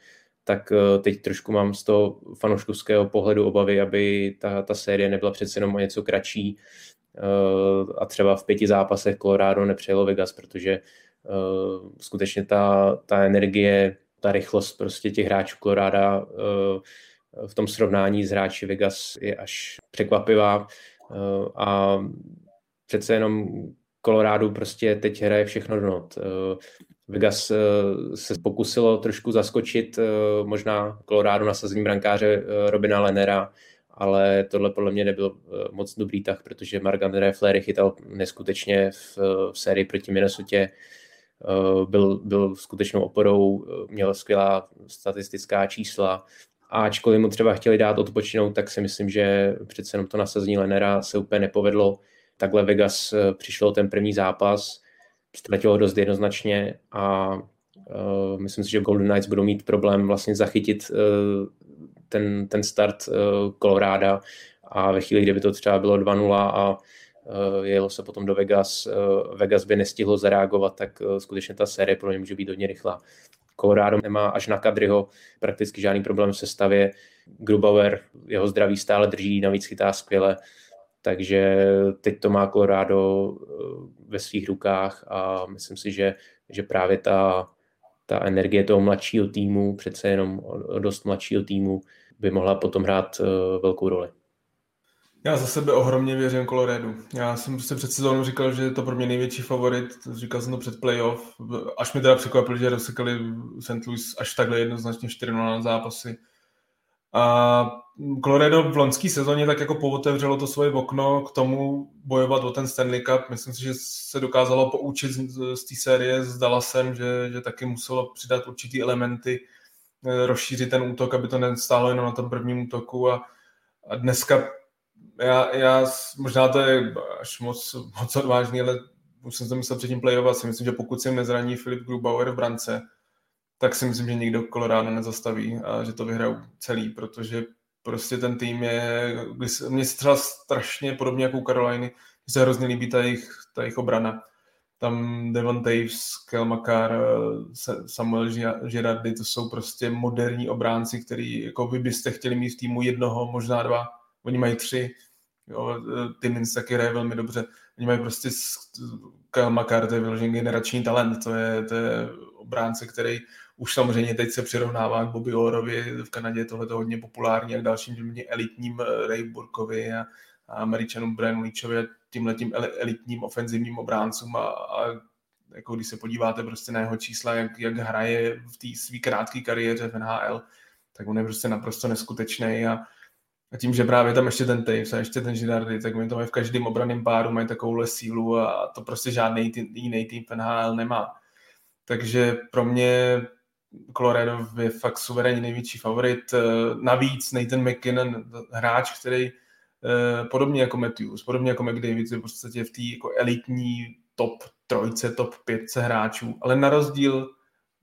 tak uh, teď trošku mám z toho fanouškovského pohledu obavy, aby ta, ta série nebyla přece jenom o něco kratší uh, a třeba v pěti zápasech Colorado nepřejelo Vegas, protože uh, skutečně ta, ta energie, ta rychlost prostě těch hráčů Colorado uh, v tom srovnání s hráči Vegas je až překvapivá a přece jenom Colorado prostě teď hraje všechno do not. Eh, Vegas eh, se pokusilo trošku zaskočit eh, možná Colorado nasazení brankáře Robina Lenera, ale tohle podle mě nebyl moc dobrý tah, protože Mark-André Flery chytal neskutečně v, v sérii proti Minnesota. Byl, byl skutečnou oporou, měl skvělá statistická čísla. A ačkoliv mu třeba chtěli dát odpočinout, tak si myslím, že přece jenom to nasazení Lenera se úplně nepovedlo. Takhle Vegas eh, přišlo ten první zápas, ztratilo dost jednoznačně a uh, myslím si, že Golden Knights budou mít problém vlastně zachytit uh, ten, ten start uh, Colorado a ve chvíli, kdyby to třeba bylo 2-0 a jelo se potom do Vegas, uh, Vegas by nestihlo zareagovat, tak uh, skutečně ta série pro ně může být hodně rychlá. Colorado nemá až na Kadryho prakticky žádný problém v sestavě. Grubauer, jeho zdraví stále drží, navíc chytá skvěle. Takže teď to má Colorado eh, ve svých rukách a myslím si, že, že právě ta, ta energie toho mladšího týmu, přece jenom dost mladšího týmu, by mohla potom hrát eh, velkou roli. Já za sebe ohromně věřím Colorado. Já jsem se před sezónou říkal, že je to pro mě největší favorit. Říkal jsem to před playoff. Až mi teda překvapilo, že rozsekali St. Louis až takhle jednoznačně 4 na zápasy. A Colorado v loňské sezóně tak jako pootevřelo to svoje okno k tomu bojovat o ten Stanley Cup. Myslím si, že se dokázalo poučit z, té série s Dallasem, že, že taky muselo přidat určitý elementy, eh, rozšířit ten útok, aby to nestálo jenom na tom prvním útoku. A, a dneska já, já, možná to je až moc, moc odvážný, ale už jsem to myslel předtím playovat, si myslím, že pokud se nezraní Filip Grubauer v brance, tak si myslím, že nikdo Colorado nezastaví a že to vyhrajou celý, protože prostě ten tým je, mně se třeba strašně podobně jako u Caroliny, že se hrozně líbí ta jejich, ta jejich obrana. Tam Devon Taves, Kel Makar, Samuel Girardi, to jsou prostě moderní obránci, který jako vy byste chtěli mít v týmu jednoho, možná dva, oni mají tři, jo, Timmins taky hraje velmi dobře, oni mají prostě Kel Makar, to je vyložený generační talent, to je, to je obránce, který už samozřejmě teď se přirovnává k Bobby Orrovi, v Kanadě je tohle hodně populární a k dalším elitním eh, Ray Burkovi a, a Američanům Brianu Leachovi a tímhletím elitním ofenzivním obráncům a, a jako když se podíváte prostě na jeho čísla, jak, jak hraje v té své krátké kariéře v NHL, tak on je prostě naprosto neskutečný a, a tím, že právě tam ještě ten Taves a ještě ten Girardi, tak mi to mají v každém obraném páru, mají takovouhle sílu a to prostě žádný tý, jiný tým v NHL nemá. Takže pro mě Colorado je fakt suverénně největší favorit. Eh, navíc Nathan McKinnon, hráč, který eh, podobně jako Matthews, podobně jako McDavid, je v podstatě v té jako elitní top trojce, top pětce hráčů, ale na rozdíl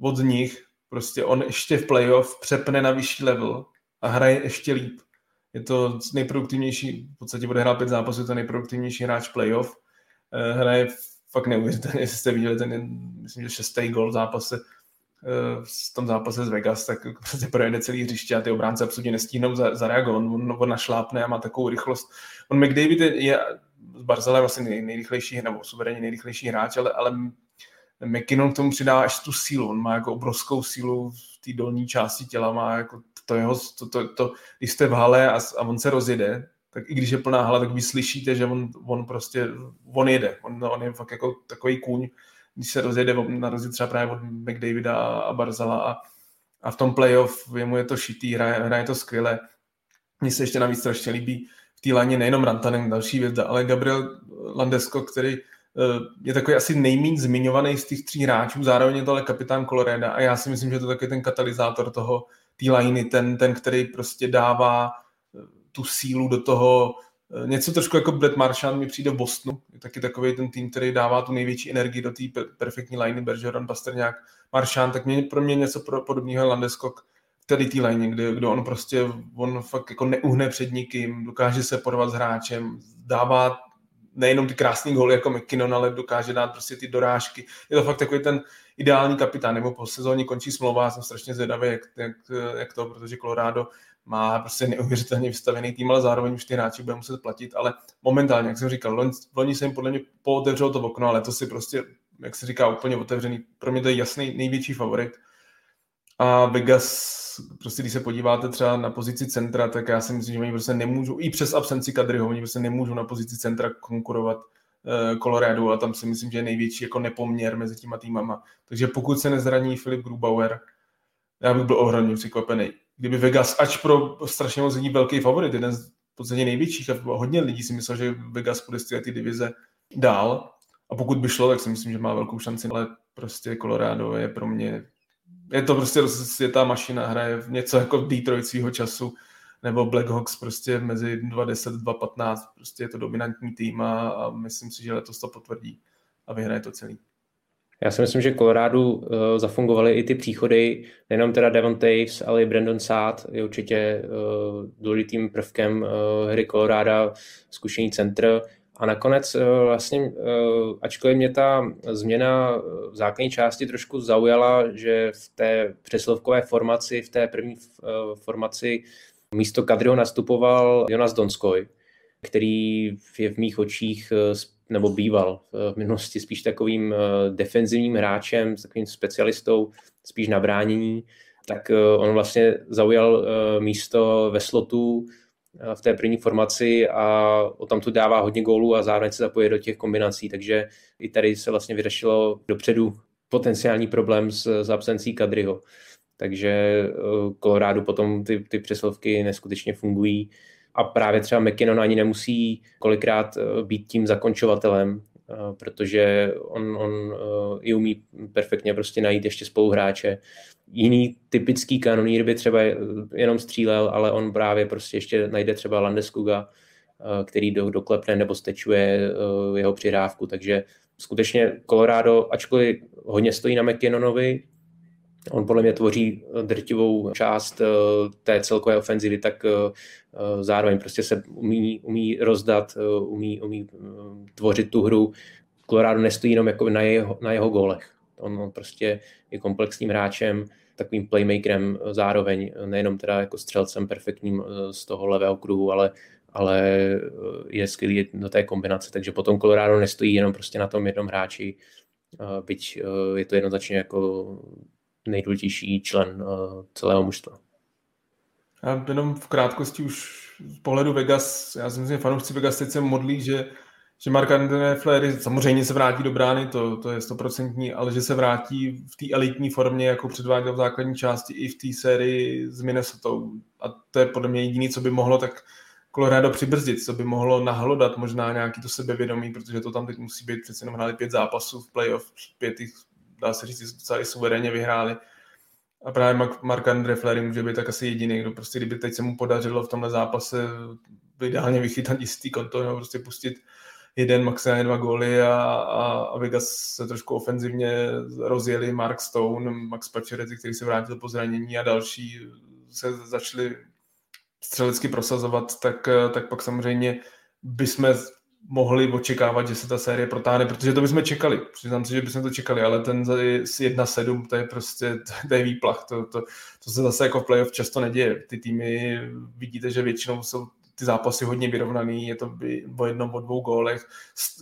od nich, prostě on ještě v playoff přepne na vyšší level a hraje ještě líp. Je to nejproduktivnější, v podstatě bude hrát pět zápasů, je to nejproduktivnější hráč playoff. Eh, hraje fakt neuvěřitelně, <laughs> jestli jste viděli ten, myslím, že šestý gol v zápase, eh, v tom zápase z Vegas, tak <laughs> prostě projede celý hřiště a ty obránce absolutně nestíhnou zareagovat. On, on našlápne a má takovou rychlost. On McDavid je, z Barzela vlastně nej, nejrychlejší, nebo suverénně nejrychlejší hráč, ale, ale McKinnon k tomu přidává až tu sílu. On má jako obrovskou sílu té dolní části těla, má jako to jeho, to, to, to, když jste v hale a, a on se rozjede, tak i když je plná hala, tak vy slyšíte, že on, on prostě, on jede. On, on je fakt jako takový kůň, když se rozjede, na rozdíl třeba právě od McDavida a Barzala a, a v tom playoff jemu je to šitý, hraje, hraje to skvěle. Mně se ještě navíc strašně líbí v té laně nejenom Rantanen, další věc, ale Gabriel Landesko, který je takový asi nejméně zmiňovaný z těch tří hráčů, zároveň je to ale kapitán Coloreda a já si myslím, že to je taky ten katalyzátor toho, té liney, ten, ten, který prostě dává tu sílu do toho, eh, něco trošku jako Brett Marchand mi přijde v Bostonu, je taky takový ten tým, který dává tu největší energii do té perfektní liney, Bergeron, Pasterňák, Marchand, tak mě, pro mě něco pro, podobného Landeskog tady té line, kde, kde on prostě, on fakt jako neuhne před nikým, dokáže se porvat s hráčem, dává nejenom ty krásné góly jako McKinnon, ale dokáže dát prostě ty dorážky. Je to fakt takový ten ideální kapitán, nebo po sezóně končí smlouva, jsem strašně zvědavý, jak, jak, jak to, protože Colorado má prostě neuvěřitelně vystavený tým, ale zároveň už ty hráči bude muset platit, ale momentálně, jak jsem říkal, loni se jim podle mě pootevřelo to okno, ale to si prostě, jak se říká, úplně otevřený. Pro mě to je jasný největší favorit. A Vegas, prostě když se podíváte třeba na pozici centra, tak já si myslím, že oni prostě nemůžou, i přes absenci Kadryho, oni prostě nemůžou na pozici centra konkurovat uh, Colorado a tam si myslím, že je největší jako nepoměr mezi těma týmama. Takže pokud se nezraní Filip Grubauer, já bych byl ohromně překvapený kdyby Vegas, ač pro strašně moc lidí velký favorit, jeden z podstatě největších a hodně lidí si myslel, že Vegas bude z ty divize dál a pokud by šlo, tak si myslím, že má velkou šanci, ale prostě Colorado je pro mě, je to prostě světá mašina, hraje v něco jako Detroit svýho času, nebo Blackhawks prostě mezi 2.10 2.15, prostě je to dominantní tým a, a myslím si, že letos to potvrdí a vyhraje to celý. Já si myslím, že Colorado uh, zafungovaly i ty příchody, nejenom teda Devon Taves, ale i Brandon Saad je určitě uh, důležitým prvkem uh, hry Colorado, zkušený centr. A nakonec uh, vlastně, uh, ačkoliv mě ta změna v základní části trošku zaujala, že v té přeslovkové formaci, v té první formaci místo Kadriho nastupoval Jonas Donskoj, který je v mých očích nebo býval v minulosti spíš takovým eh, defenzivním hráčem, takovým specialistou, spíš na bránění, tak eh, on vlastně zaujal eh, místo ve slotu v té první formaci a o tam tu dává hodně gólů a zároveň se zapojí do těch kombinací, takže i tady se vlastně vyřešilo dopředu potenciální problém s, s absencí Kadryho. Takže Colorado potom ty, ty přeslovky neskutečně fungují a právě třeba McKinnon ani nemusí kolikrát eh, být tím zakončovatelem, eh, protože on, on eh, i umí perfektně prostě najít ještě spoluhráče. Jiný typický kanonýr by třeba jenom střílel, ale on právě prostě ještě najde třeba Landeskuga, který do, doklepne nebo stečuje jeho přihrávku, takže skutečně Colorado, ačkoliv hodně stojí na McKinnonovi, On podle mě tvoří eh, drtivou část eh, té celkové ofenzivy, tak eh, zároveň prostě se umí, umí rozdat, umí, umí tvořit tu hru. Colorado nestojí jenom jako na jeho, na jeho gólech. On, on prostě je komplexním hráčem, takovým playmakerem zároveň, nejenom teda jako střelcem perfektním z toho levého kruhu, ale, ale je skvělý do té kombinace, takže potom Colorado nestojí jenom prostě na tom jednom hráči, byť je to jednoznačně jako nejdůležitější člen celého mužstva. Já jenom v krátkosti už z pohledu Vegas, já si myslím, že fanoušci Vegas teď se modlí, že, že Mark Anthony Flery samozřejmě se vrátí do brány, to, to je stoprocentní, ale že se vrátí v té elitní formě, jako předváděl v základní části i v té sérii s Minnesota. A to je podle mě jediné, co by mohlo tak Colorado přibrzdit, co by mohlo nahlodat možná nějaký to sebevědomí, protože to tam teď musí být, přece jenom hráli pět zápasů v playoff, pět jich dá se říct, docela suverénně vyhráli. A právě Mark Andre Flery může být tak asi jediný, kdo prostě, kdyby teď se mu podařilo v tomhle zápase ideálně vychytat jistý konto, nebo prostě pustit jeden, maximálně dva góly a, a, a Vegas se trošku ofenzivně rozjeli, Mark Stone, Max Pacioretty, který se vrátil po zranění a další se začali střelecky prosazovat, tak, tak pak samozřejmě bychom mohli očekávat, že se ta série protáhne, protože to bychom čekali. Přiznám se, že bychom to čekali, ale ten z 1-7, to je prostě <laughs> to je výplach. To, to, to se zase jako v playoff často neděje. Ty týmy vidíte, že většinou jsou ty zápasy hodně vyrovnaný, je to o jednom, o dvou gólech.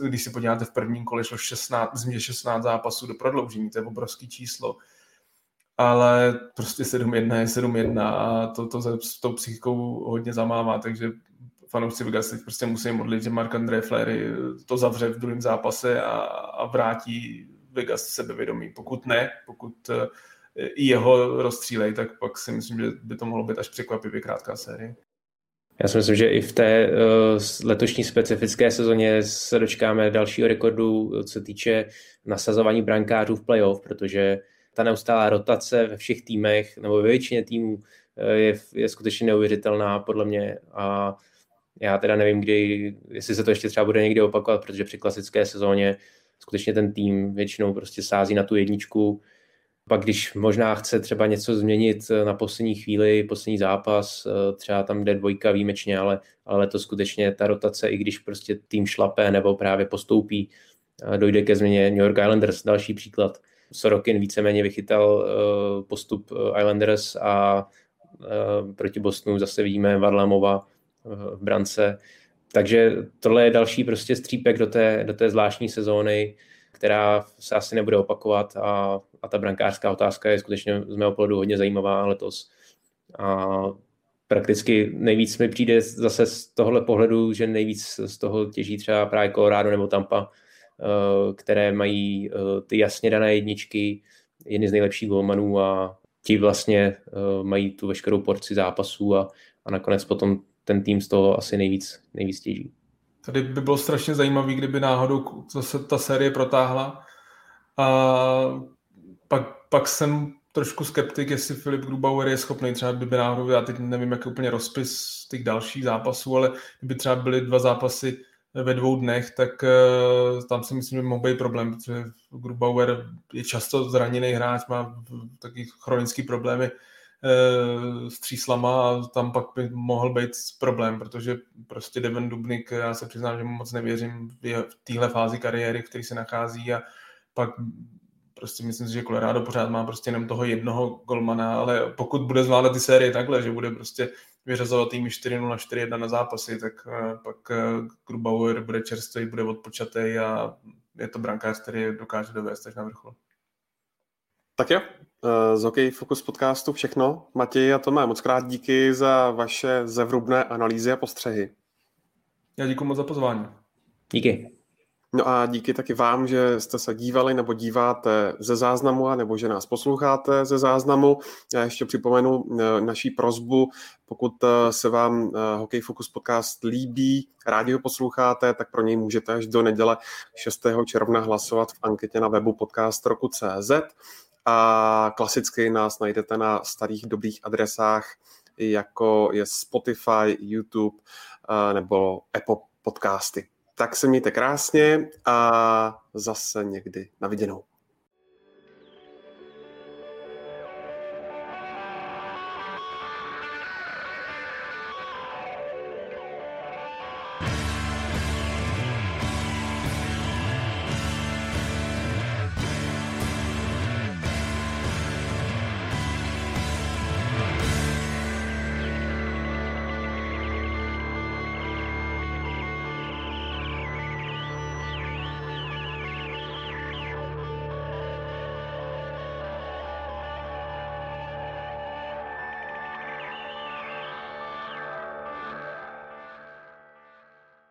Když si podíváte v prvním kole, šlo 16, myslím, 16 zápasů do prodloužení, to je obrovský číslo. Ale prostě 7-1 je 7-1 a to, to, to s tou psychikou hodně zamává, takže fanoušci Vegas teď prostě musí modlit, že Mark André Flery to zavře v druhém zápase a, a vrátí Vegas sebevědomí. Pokud ne, pokud eh, i jeho rozstřílej, tak pak si myslím, že by to mohlo být až překvapivě krátká série. Já si myslím, že i v té uh, letošní specifické sezóně se dočkáme dalšího rekordu, co se týče nasazování brankářů v playoff, protože ta neustálá rotace ve všech týmech nebo ve většině týmů eh, je, je skutečně neuvěřitelná podle mě a já teda nevím, kdy, jestli se to ještě třeba bude někdy opakovat, protože při klasické sezóně skutečně ten tým většinou prostě sází na tu jedničku. Pak když možná chce třeba něco změnit na poslední chvíli, poslední zápas, třeba tam jde dvojka výjimečně, ale, ale to skutečně ta rotace, i když prostě tým šlape nebo právě postoupí, dojde ke změně New York Islanders, další příklad. Sorokin víceméně vychytal eh, postup Islanders a eh, proti Bostonu zase vidíme Varlamova, v brance. Takže tohle je další prostě střípek do té, do té zvláštní sezóny, která se asi nebude opakovat a, a ta brankářská otázka je skutečně z mého pohledu hodně zajímavá letos. A prakticky nejvíc mi přijde zase z tohohle pohledu, že nejvíc z toho těží třeba právě Colorado nebo Tampa, eh, které mají eh, ty jasně dané jedničky, jedny z nejlepších golmanů a ti vlastně eh, mají tu veškerou porci zápasů a, a nakonec potom ten tým z toho asi nejvíc, nejvíc těží. Tady by bylo strašně zajímavé, kdyby náhodou zase ta série protáhla. A pak, pak jsem trošku skeptik, jestli Filip Grubauer je schopný třeba kdyby náhodou, já teď nevím, jak je úplně rozpis těch dalších zápasů, ale kdyby třeba byly dva zápasy ve dvou dnech, tak uh, tam si myslím, že mohl být problém, protože Grubauer je často zraněný hráč, má taky chronické problémy s tříslama a tam pak by mohl být problém, protože prostě Devin Dubnik, já se přiznám, že mu moc nevěřím v téhle fázi kariéry, v které se nachází a pak prostě myslím si, že Colorado pořád má prostě jenom toho jednoho golmana, ale pokud bude zvládat ty série takhle, že bude prostě vyřazovat týmy 4-0, 4-1 na zápasy, tak eh, pak eh, Grubauer bude čerstvý, bude odpočatý a je to brankář, který dokáže dovést až na vrchol. Tak jo, eh, z Hokej Focus podcastu všechno. Matěj a Tome, moc krát díky za vaše zevrubné analýzy a postřehy. Já děkuji moc za pozvání. Díky. No a díky taky vám, že jste se dívali nebo díváte ze záznamu, a nebo že nás posloucháte ze záznamu. Já ještě připomenu eh, naší prozbu, pokud eh, se vám Hokej Focus podcast líbí, rádi ho posloucháte, tak pro něj můžete až do neděle 6. června hlasovat v anketě na webu podcast roku.cz a klasicky nás najdete na starých dobrých adresách, jako je Spotify, YouTube nebo Apple podcasty. Tak se mějte krásně a zase někdy na viděnou.